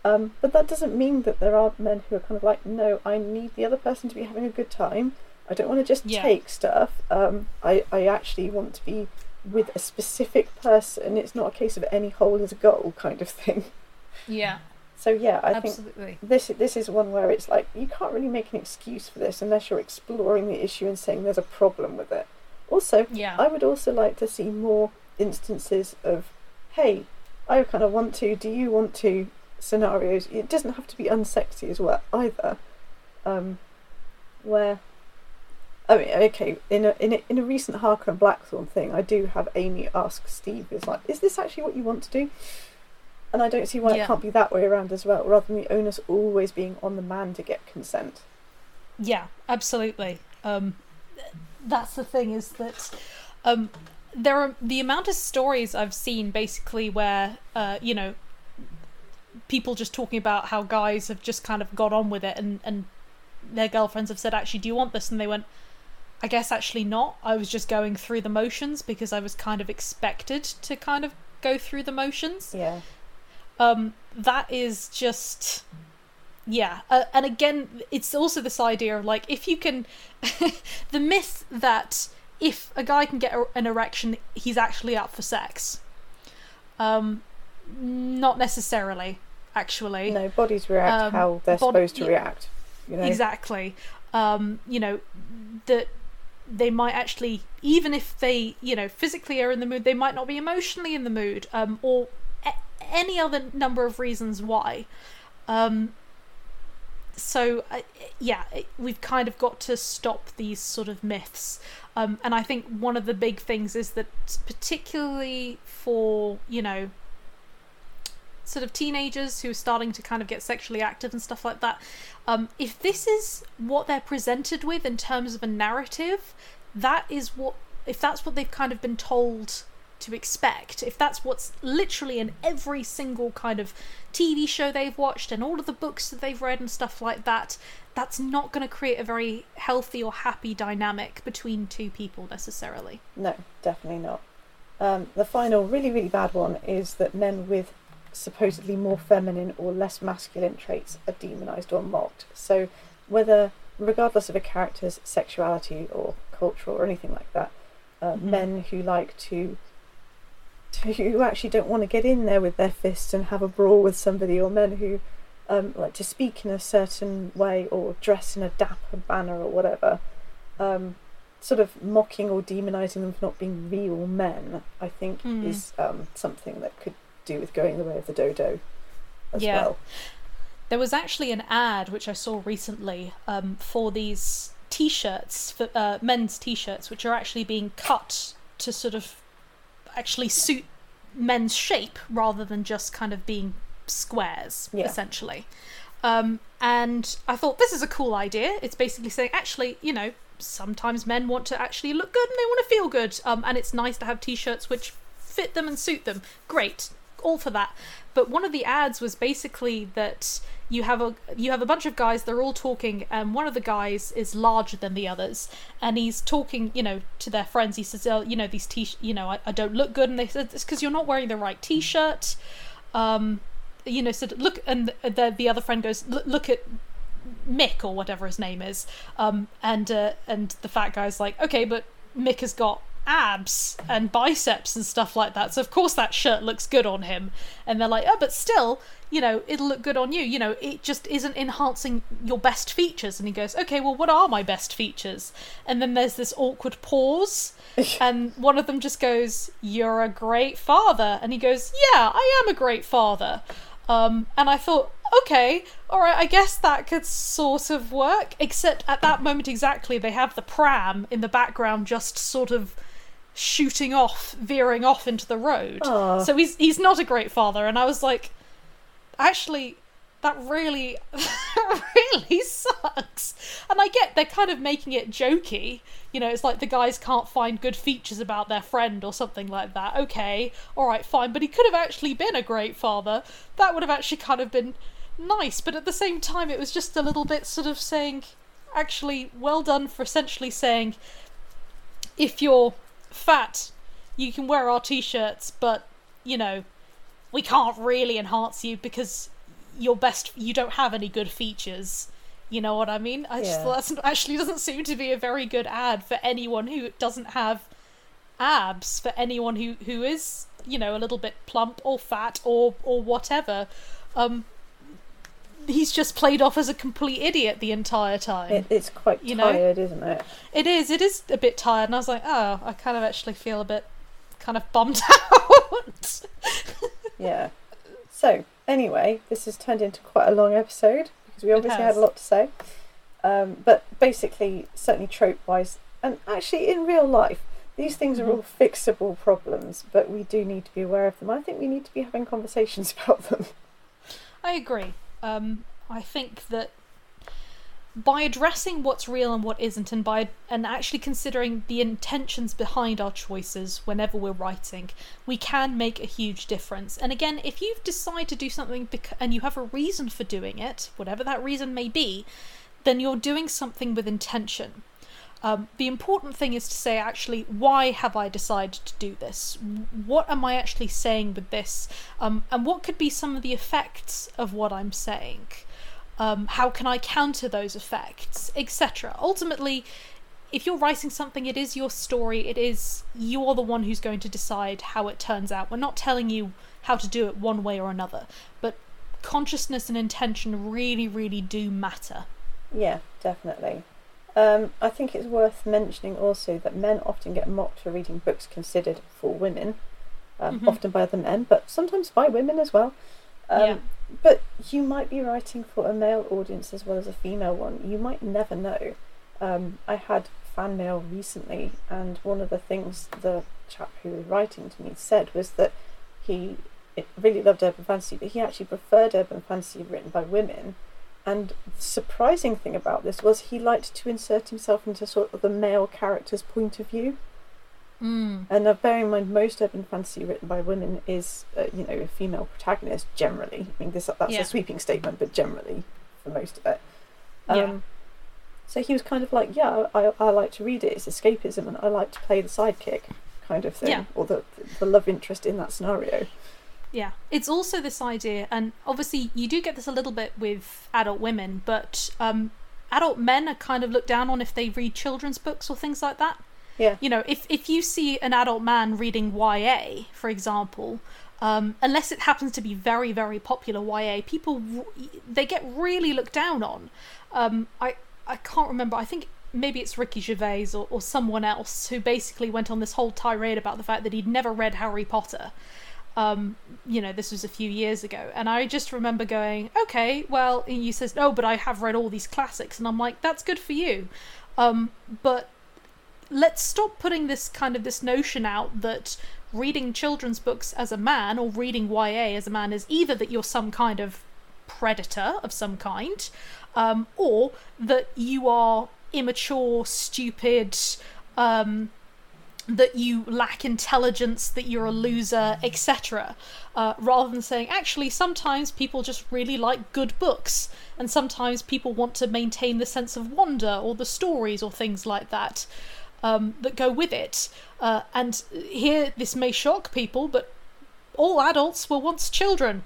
Um, but that doesn't mean that there aren't men who are kind of like, no, I need the other person to be having a good time. I don't want to just Yeah. take stuff. Um, I, I actually want to be with a specific person. It's not a case of any hole is a goal kind of thing. Yeah, So yeah, I think this this is one where it's like you can't really make an excuse for this unless you're exploring the issue and saying there's a problem with it. Also, Yeah. I would also like to see more instances of, hey, I kind of want to. Do you want to? Scenarios. It doesn't have to be unsexy as well either. Um, where, I mean, okay, in a in a in a recent Harker and Blackthorn thing, I do have Amy ask Steve, "Is like, is this actually what you want to do?" And I don't see why Yeah. it can't be that way around as well, rather than the onus always being on the man to get consent. Yeah, absolutely. Um, that's the thing is that um, there are the amount of stories I've seen basically where uh, you know people just talking about how guys have just kind of got on with it and and their girlfriends have said actually do you want this and they went I guess actually not. I was just going through the motions because I was kind of expected to kind of go through the motions. Yeah, um that is just yeah. Uh, and again it's also this idea of like if you can the myth that if a guy can get a, an erection he's actually up for sex. Um not necessarily actually. No, bodies react Um, how they're supposed to yeah. react. You know, exactly. Um you know that they might actually even if they you know physically are in the mood they might not be emotionally in the mood um or a- any other number of reasons why. Um so uh, yeah we've kind of got to stop these sort of myths. Um and i think one of the big things is that particularly for you know sort of teenagers who are starting to kind of get sexually active and stuff like that um, if this is what they're presented with in terms of a narrative, that is what if that's what they've kind of been told to expect, if that's what's literally in every single kind of TV show they've watched and all of the books that they've read and stuff like that, that's not going to create a very healthy or happy dynamic between two people necessarily. No, definitely not. Um, the final, really, really bad one is that men with supposedly more feminine or less masculine traits are demonized or mocked. So, whether, regardless of a character's sexuality or culture or anything like that, uh, Mhm. men who like to, to, who actually don't want to get in there with their fists and have a brawl with somebody, or men who um, like to speak in a certain way or dress in a dapper manner or whatever. Um, sort of mocking or demonizing them for not being real men, I think, Hmm. is um, something that could do with going the way of the dodo as Yeah. well. There was actually an ad which I saw recently um, for these t-shirts, for uh, men's t-shirts, which are actually being cut to sort of actually suit men's shape rather than just kind of being squares, Yeah. essentially. Um, and I thought this is a cool idea. It's basically saying, actually, you know, sometimes men want to actually look good and they want to feel good, um, and it's nice to have t-shirts which fit them and suit them. Great, all for that. But one of the ads was basically that you have a you have a bunch of guys. They're all talking, and one of the guys is larger than the others, and he's talking, you know, to their friends. He says, "Oh, you know, these t, you know, I, I don't look good," and they said, "It's because you're not wearing the right t-shirt." Um, you know, said, "Look," and the the, the other friend goes, "Look look at." Mick or whatever his name is, um, and uh, and the fat guy's like, okay, but Mick has got abs and biceps and stuff like that, so of course that shirt looks good on him. And they're like, oh, but still, you know, it'll look good on you. You know, it just isn't enhancing your best features. And he goes, okay, well, what are my best features? And then there's this awkward pause, and one of them just goes, "You're a great father," and he goes, "Yeah, I am a great father." Um, and I thought, okay, all right, I guess that could sort of work. Except at that moment exactly, they have the pram in the background, just sort of shooting off, veering off into the road. Aw. So he's he's not a great father. And I was like, actually, that really, really sucks. And I get they're kind of making it jokey. You know, it's like the guys can't find good features about their friend or something like that. Okay, all right, fine. But he could have actually been a great father. That would have actually kind of been nice. But at the same time, it was just a little bit sort of saying, actually, well done for essentially saying, if you're fat, you can wear our t-shirts, but you know, we can't really enhance you because your best you don't have any good features. You know what I mean? I just Yeah. that's actually doesn't seem to be a very good ad for anyone who doesn't have abs, for anyone who who is you know a little bit plump or fat or or whatever. Um, he's just played off as a complete idiot the entire time. It, it's quite You know? tired, isn't it? It is. It is a bit tired, and I was like, oh, I kind of actually feel a bit kind of bummed out. Yeah. So, anyway, this has turned into quite a long episode because we obviously had a lot to say. Um, but basically, certainly trope wise, and actually in real life, these things are Mhm. all fixable problems, but we do need to be aware of them. I think we need to be having conversations about them. I agree. Um, I think that by addressing what's real and what isn't, and by and actually considering the intentions behind our choices whenever we're writing, we can make a huge difference. And again, if you decide to do something bec- and you have a reason for doing it, whatever that reason may be, then you're doing something with intention. Um, the important thing is to say, actually, why have I decided to do this? What am I actually saying with this? Um, and what could be some of the effects of what I'm saying? Um, how can I counter those effects, etc. Ultimately, if you're writing something, it is your story. It is you're the one who's going to decide how it turns out. We're not telling you how to do it one way or another, but consciousness and intention really, really do matter. Yeah, definitely. Um, I think it's worth mentioning also that men often get mocked for reading books considered for women, um, Mhm. often by other men, but sometimes by women as well. Um, Yeah. But you might be writing for a male audience as well as a female one. You might never know. Um, I had fan mail recently, and one of the things the chap who was writing to me said was that he really loved urban fantasy, but he actually preferred urban fantasy written by women. And the surprising thing about this was he liked to insert himself into sort of the male character's point of view. Mm. And now, bearing in mind, most urban fantasy written by women is, uh, you know, a female protagonist generally. I mean, this that's Yeah. a sweeping statement, but generally, for most of it. Um, Yeah. So he was kind of like, yeah, I, I like to read it. It's escapism, and I like to play the sidekick, kind of thing, Yeah. or the the love interest in that scenario. Yeah, it's also this idea, and obviously you do get this a little bit with adult women, but um, adult men are kind of looked down on if they read children's books or things like that. Yeah. You know, if if you see an adult man reading YA, for example, um, unless it happens to be very very popular YA, people they get really looked down on. Um, I I can't remember. I think maybe it's Ricky Gervais or, or someone else who basically went on this whole tirade about the fact that he'd never read Harry Potter um you know this was a few years ago. And i just remember going okay well you says no but i have read all these classics. And i'm like that's good for you. Um but let's stop putting this kind of this notion out that reading children's books as a man or reading ya as a man is either that you're some kind of predator of some kind um or that you are immature stupid um that you lack intelligence, that you're a loser, etc. Uh, rather than saying, actually, sometimes people just really like good books, and sometimes people want to maintain the sense of wonder or the stories or things like that um, that go with it. Uh, and here, this may shock people, but all adults were once children.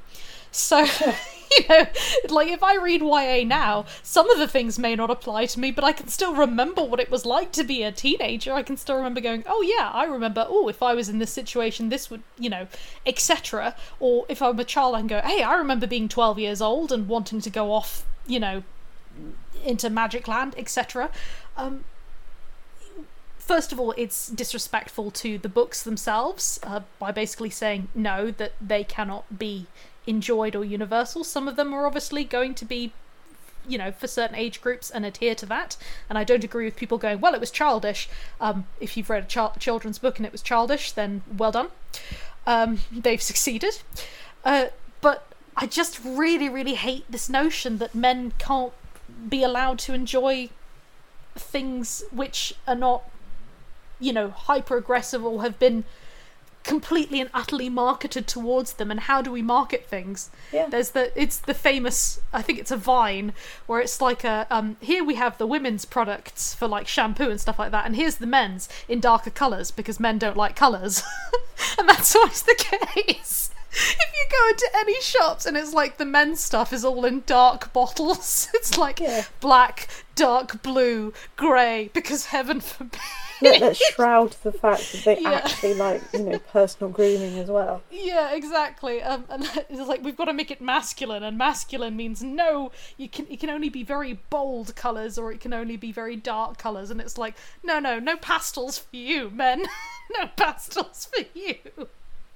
So, you know, like if I read YA now, some of the things may not apply to me, but I can still remember what it was like to be a teenager. I can still remember going, oh yeah, I remember, oh, if I was in this situation, this would, you know, etc. Or if I'm a child, I can go, hey, I remember being 12 years old and wanting to go off, you know, into Magic Land, etc. Um, first of all, it's disrespectful to the books themselves uh, by basically saying no, that they cannot be enjoyed or universal. Some of them are obviously going to be you know for certain age groups and adhere to that. And i don't agree with people going well it was childish. Um, if you've read a ch- children's book and it was childish then well done. Um, they've succeeded. Uh, but i just really really hate this notion that men can't be allowed to enjoy things which are not you know hyper aggressive or have been completely and utterly marketed towards them and how do we market things Yeah. there's the it's the famous i think it's a vine where it's like a um here we have the women's products for like shampoo and stuff like that and here's the men's in darker colors because men don't like colors and that's always the case if you go into any shops and it's like the men's stuff is all in dark bottles it's like Yeah. black dark blue grey because heaven forbid Let, let's shroud the fact that they Yeah. actually like, you know, personal grooming as well. Yeah, exactly. Um, and it's like we've got to make it masculine, and masculine means no. You can it can only be very bold colors, or it can only be very dark colors, and it's like no, no, no pastels for you, men. no pastels for you.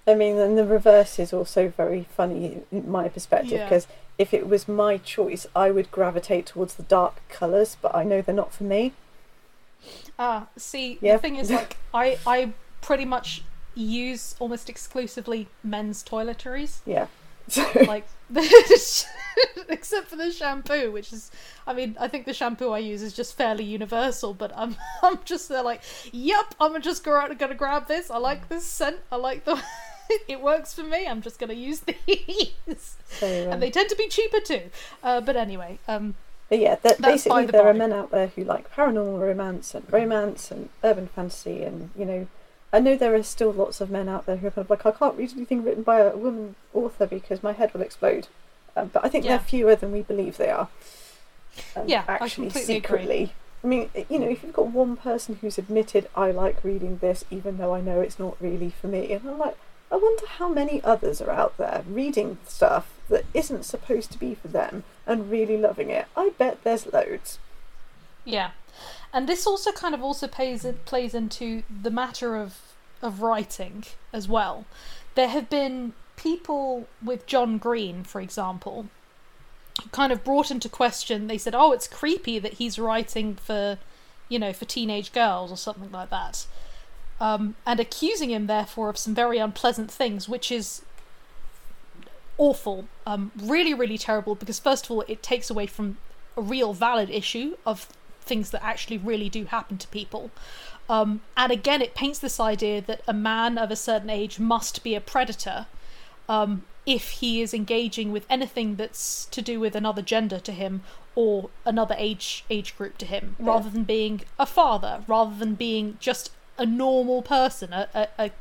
I mean, and the reverse is also very funny in my perspective Yeah. because if it was my choice, I would gravitate towards the dark colours, but I know they're not for me. Ah, see, Yeah. the thing is, like, I I pretty much use almost exclusively men's toiletries. Yeah. So, like except for the shampoo which is i mean i think the shampoo i use is just fairly universal but i'm i'm just there like yep i'm just gonna, gonna grab this i like this scent i like the it works for me i'm just gonna use these so, um, and they tend to be cheaper too uh, but anyway um but yeah, that basically the there are men out there who like paranormal romance and romance and urban fantasy, and you know, I know there are still lots of men out there who are kind of like, I can't read anything written by a woman author because my head will explode. Um, but I think Yeah. they're fewer than we believe they are. Um, Yeah, I actually, agree. secretly. I mean, you know, if you've got one person who's admitted, I like reading this, even though I know it's not really for me, and I'm like, I wonder how many others are out there reading stuff that isn't supposed to be for them and really loving it. I bet there's loads. Yeah, and this also kind of also plays plays into the matter of of writing as well. There have been people with John Green, for example, kind of brought into question. They said, "Oh, it's creepy that he's writing for, you know, for teenage girls or something like that," um, and accusing him therefore of some very unpleasant things, which is awful, um, really, really terrible. Because first of all, it takes away from a real valid issue of things that actually really do happen to people. Um, and again, it paints this idea that a man of a certain age must be a predator um, if he is engaging with anything that's to do with another gender to him or another age age group to him, Yeah. rather than being a father, rather than being just a normal person, a, a, a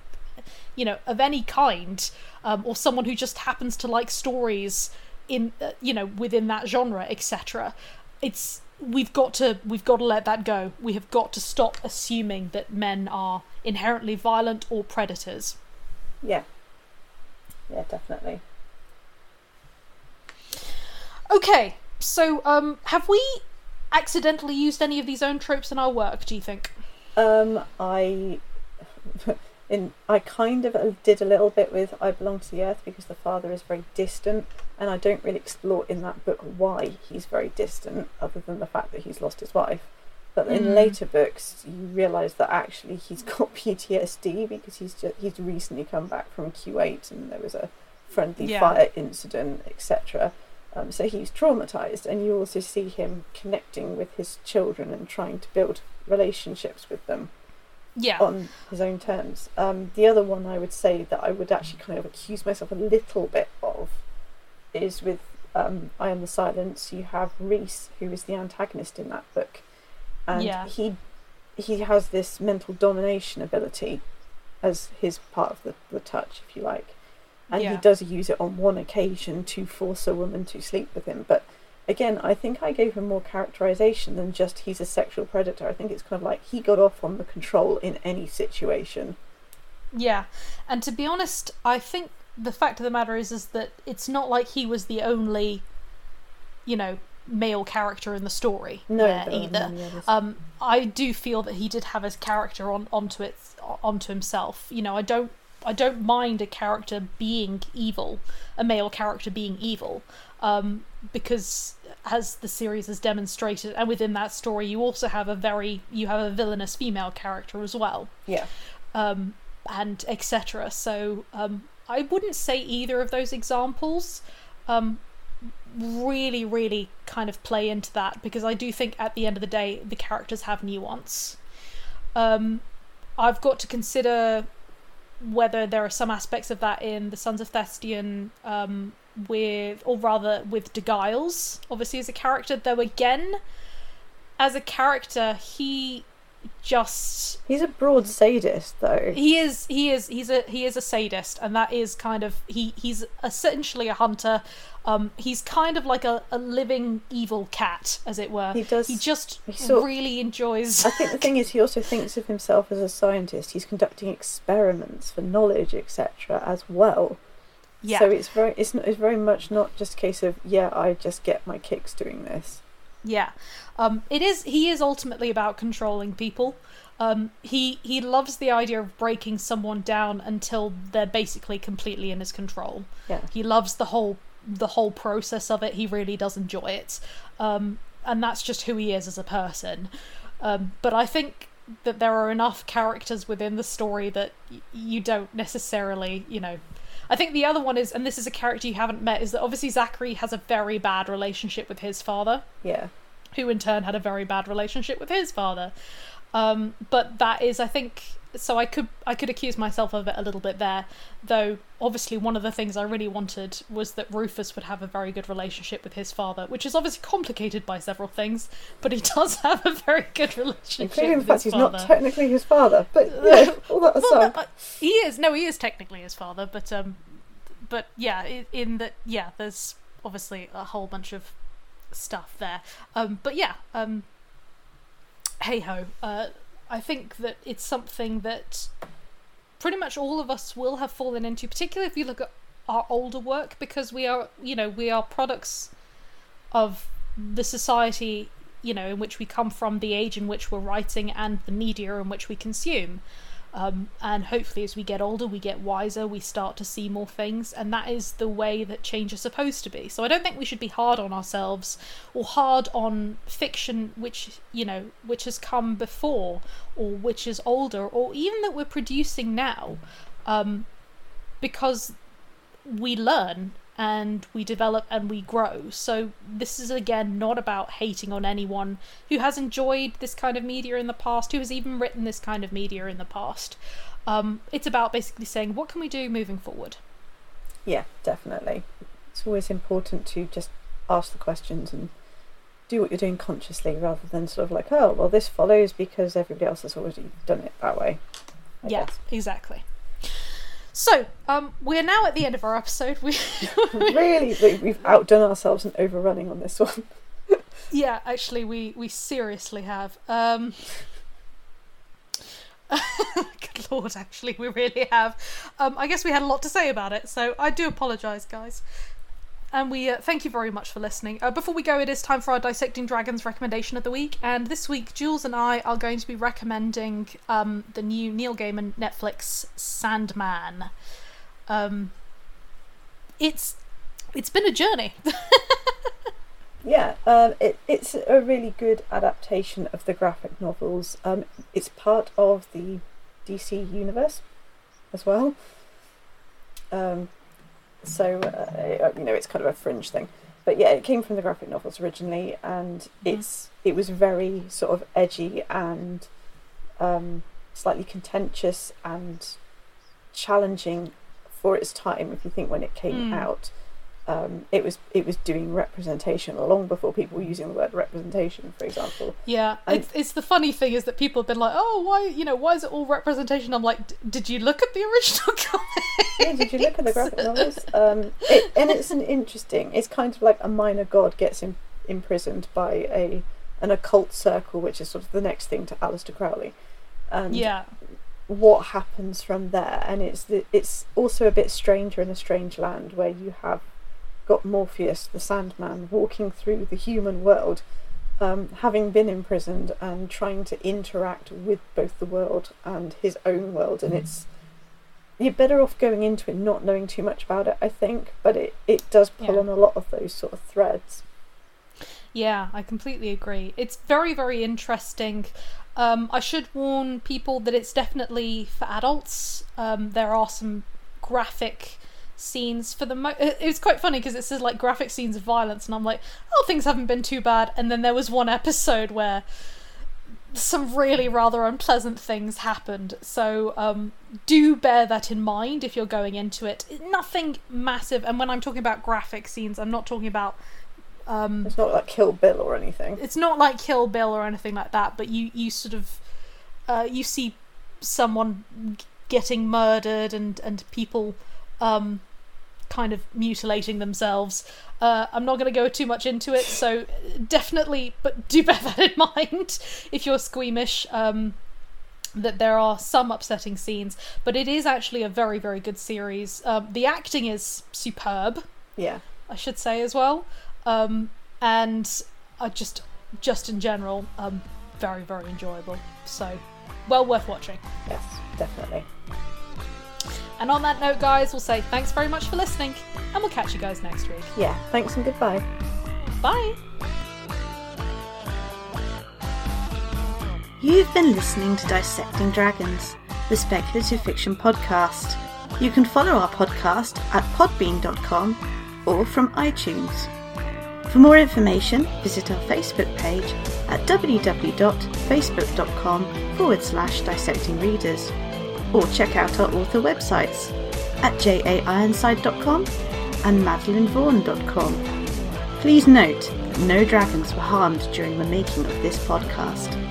you know of any kind, um, or someone who just happens to like stories in uh, you know within that genre, etc. It's we've got to we've got to let that go. We have got to stop assuming that men are inherently violent or predators. Yeah. Yeah, definitely. Okay, so um, have we accidentally used any of these own tropes in our work? Do you think? Um, I, in I kind of did a little bit with "I Belong to the Earth" because the father is very distant, and I don't really explore in that book why he's very distant, other than the fact that he's lost his wife. But in Mm. later books, you realise that actually he's got PTSD because he's just, he's recently come back from Kuwait and there was a friendly Yeah. fire incident, etc. Um, so he's traumatized, and you also see him connecting with his children and trying to build relationships with them Yeah. on his own terms. Um, the other one I would say that I would actually kind of accuse myself a little bit of is with um, I Am the Silence. You have Rhys, who is the antagonist in that book, and Yeah. he he has this mental domination ability as his part of the, the touch, if you like. And he does use it on one occasion to force a woman to sleep with him. But again, I think I gave him more characterization than just he's a sexual predator. I think it's kind of like he got off on the control in any situation. Yeah, and to be honest, I think the fact of the matter is is that it's not like he was the only, you know, male character in the story No, there either. Um, I do feel that he did have his character on onto it onto himself. You know, I don't I don't mind a character being evil, a male character being evil, um, because as the series has demonstrated, and within that story, you also have a very you have a villainous female character as well, Yeah. um, and etc. So um, I wouldn't say either of those examples um, really, really kind of play into that because I do think at the end of the day the characters have nuance. Um, I've got to consider whether there are some aspects of that in the Sons of Thestian um, with, or rather with De Giles, obviously as a character, though again, as a character, he just He's a broad sadist, though. he is he is he's a he is a sadist and that is kind of he he's essentially a hunter um he's kind of like a, a living evil cat as it were He does- he just he sort- really enjoys I think the thing is, he also thinks of himself as a scientist. He's conducting experiments for knowledge, etc., as well. yeah So it's very, it's, not, it's very much not just a case of yeah, I just get my kicks doing this. Yeah, um, it is. He is ultimately about controlling people. Um, he he loves the idea of breaking someone down until they're basically completely in his control. Yeah. He loves the whole the whole process of it. He really does enjoy it, um, and that's just who he is as a person. Um, but I think that there are enough characters within the story that y- you don't necessarily, you know. I think the other one is, and this is a character you haven't met, is that obviously Zachary has a very bad relationship with his father Yeah. who in turn had a very bad relationship with his father. Um, but that is, I think, so I could I could accuse myself of it a little bit there. Though obviously one of the things I really wanted was that Rufus would have a very good relationship with his father, which is obviously complicated by several things, but he does have a very good relationship Including the fact his he's father. not technically his father, but yeah, all that Well, aside. no, uh, he is. No, he is technically his father, but um, but yeah, in that, yeah, there's obviously a whole bunch of stuff there. Um, but yeah, um, hey ho. Uh, I think that it's something that pretty much all of us will have fallen into, particularly if you look at our older work, because we are, you know, we are products of the society, you know, in which we come from, the age in which we're writing, and the media in which we consume. Um, and hopefully, as we get older, we get wiser, we start to see more things, and that is the way that change is supposed to be. So, I don't think we should be hard on ourselves or hard on fiction which, you know, which has come before or which is older or even that we're producing now, um, because we learn and we develop and we grow. So this is again not about hating on anyone who has enjoyed this kind of media in the past, who has even written this kind of media in the past. Um, it's about basically saying what can we do moving forward. Yeah, definitely. It's always important to just ask the questions and do what you're doing consciously rather than sort of like, oh, well, this follows because everybody else has already done it that way. I yeah, guess. exactly. So um, we're now at the end of our episode. We really, we- we've outdone ourselves and overrunning on this one. Yeah, actually, we we seriously have. Um, good lord, actually, we really have. Um, I guess we had a lot to say about it, so I do apologise, guys. And we uh, thank you very much for listening. Uh, before we go, it is time for our Dissecting Dragons recommendation of the week. And this week, Jules and I are going to be recommending um, the new Neil Gaiman Netflix Sandman. Um, it's it's been a journey. Yeah, um, it, it's a really good adaptation of the graphic novels. Um, it's part of the DC universe as well. Um, so, uh, you know, it's kind of a fringe thing. But yeah, it came from the graphic novels originally, and it's it was very sort of edgy and um, slightly contentious and challenging for its time. If you think when it came Mm. out, um, it was it was doing representation long before people were using the word representation, for example. Yeah, And- it's, it's the funny thing is that people have been like, oh, why, you know, why is it all representation? I'm like, "D- did you look at the original comic? Yeah, did you look at the graphic novels? Um, it, and it's an interesting. It's kind of like a minor god gets im- imprisoned by a an occult circle, which is sort of the next thing to Aleister Crowley. And Yeah, what happens from there, and it's the, it's also a bit stranger in a strange land where you have got Morpheus, the Sandman, walking through the human world, um, having been imprisoned and trying to interact with both the world and his own world, and it's you're better off going into it not knowing too much about it, I think. But it, it does pull Yeah. on a lot of those sort of threads. Yeah, I completely agree. It's very, very interesting. Um, I should warn people that it's definitely for adults. Um, there are some graphic scenes for the mo- it was quite funny because it says like graphic scenes of violence and I'm like oh things haven't been too bad. And then there was one episode where some really rather unpleasant things happened. So um, do bear that in mind if you're going into it. Nothing massive. And when I'm talking about graphic scenes I'm not talking about um, It's not like Kill Bill or anything. it's not like Kill Bill or anything like that, but you you sort of uh, you see someone getting murdered and and people um, kind of mutilating themselves. Uh, I'm not going to go too much into it, so definitely, but do bear that in mind if you're squeamish. Um, that there are some upsetting scenes, but it is actually a very, very good series. Um, the acting is superb. Yeah. I should say as well. Um, and I just, just in general, um, very, very enjoyable. So, well worth watching. Yes, definitely. And on that note, guys, we'll say thanks very much for listening, and we'll catch you guys next week. Yeah. Thanks and goodbye. Bye. You've been listening to Dissecting Dragons, the speculative fiction podcast. You can follow our podcast at podbean.com or from iTunes. For more information, visit our Facebook page at www.facebook.com forward slash dissecting readers or check out our author websites at jaironside.com and madelinevaughn.com. Please note that no dragons were harmed during the making of this podcast.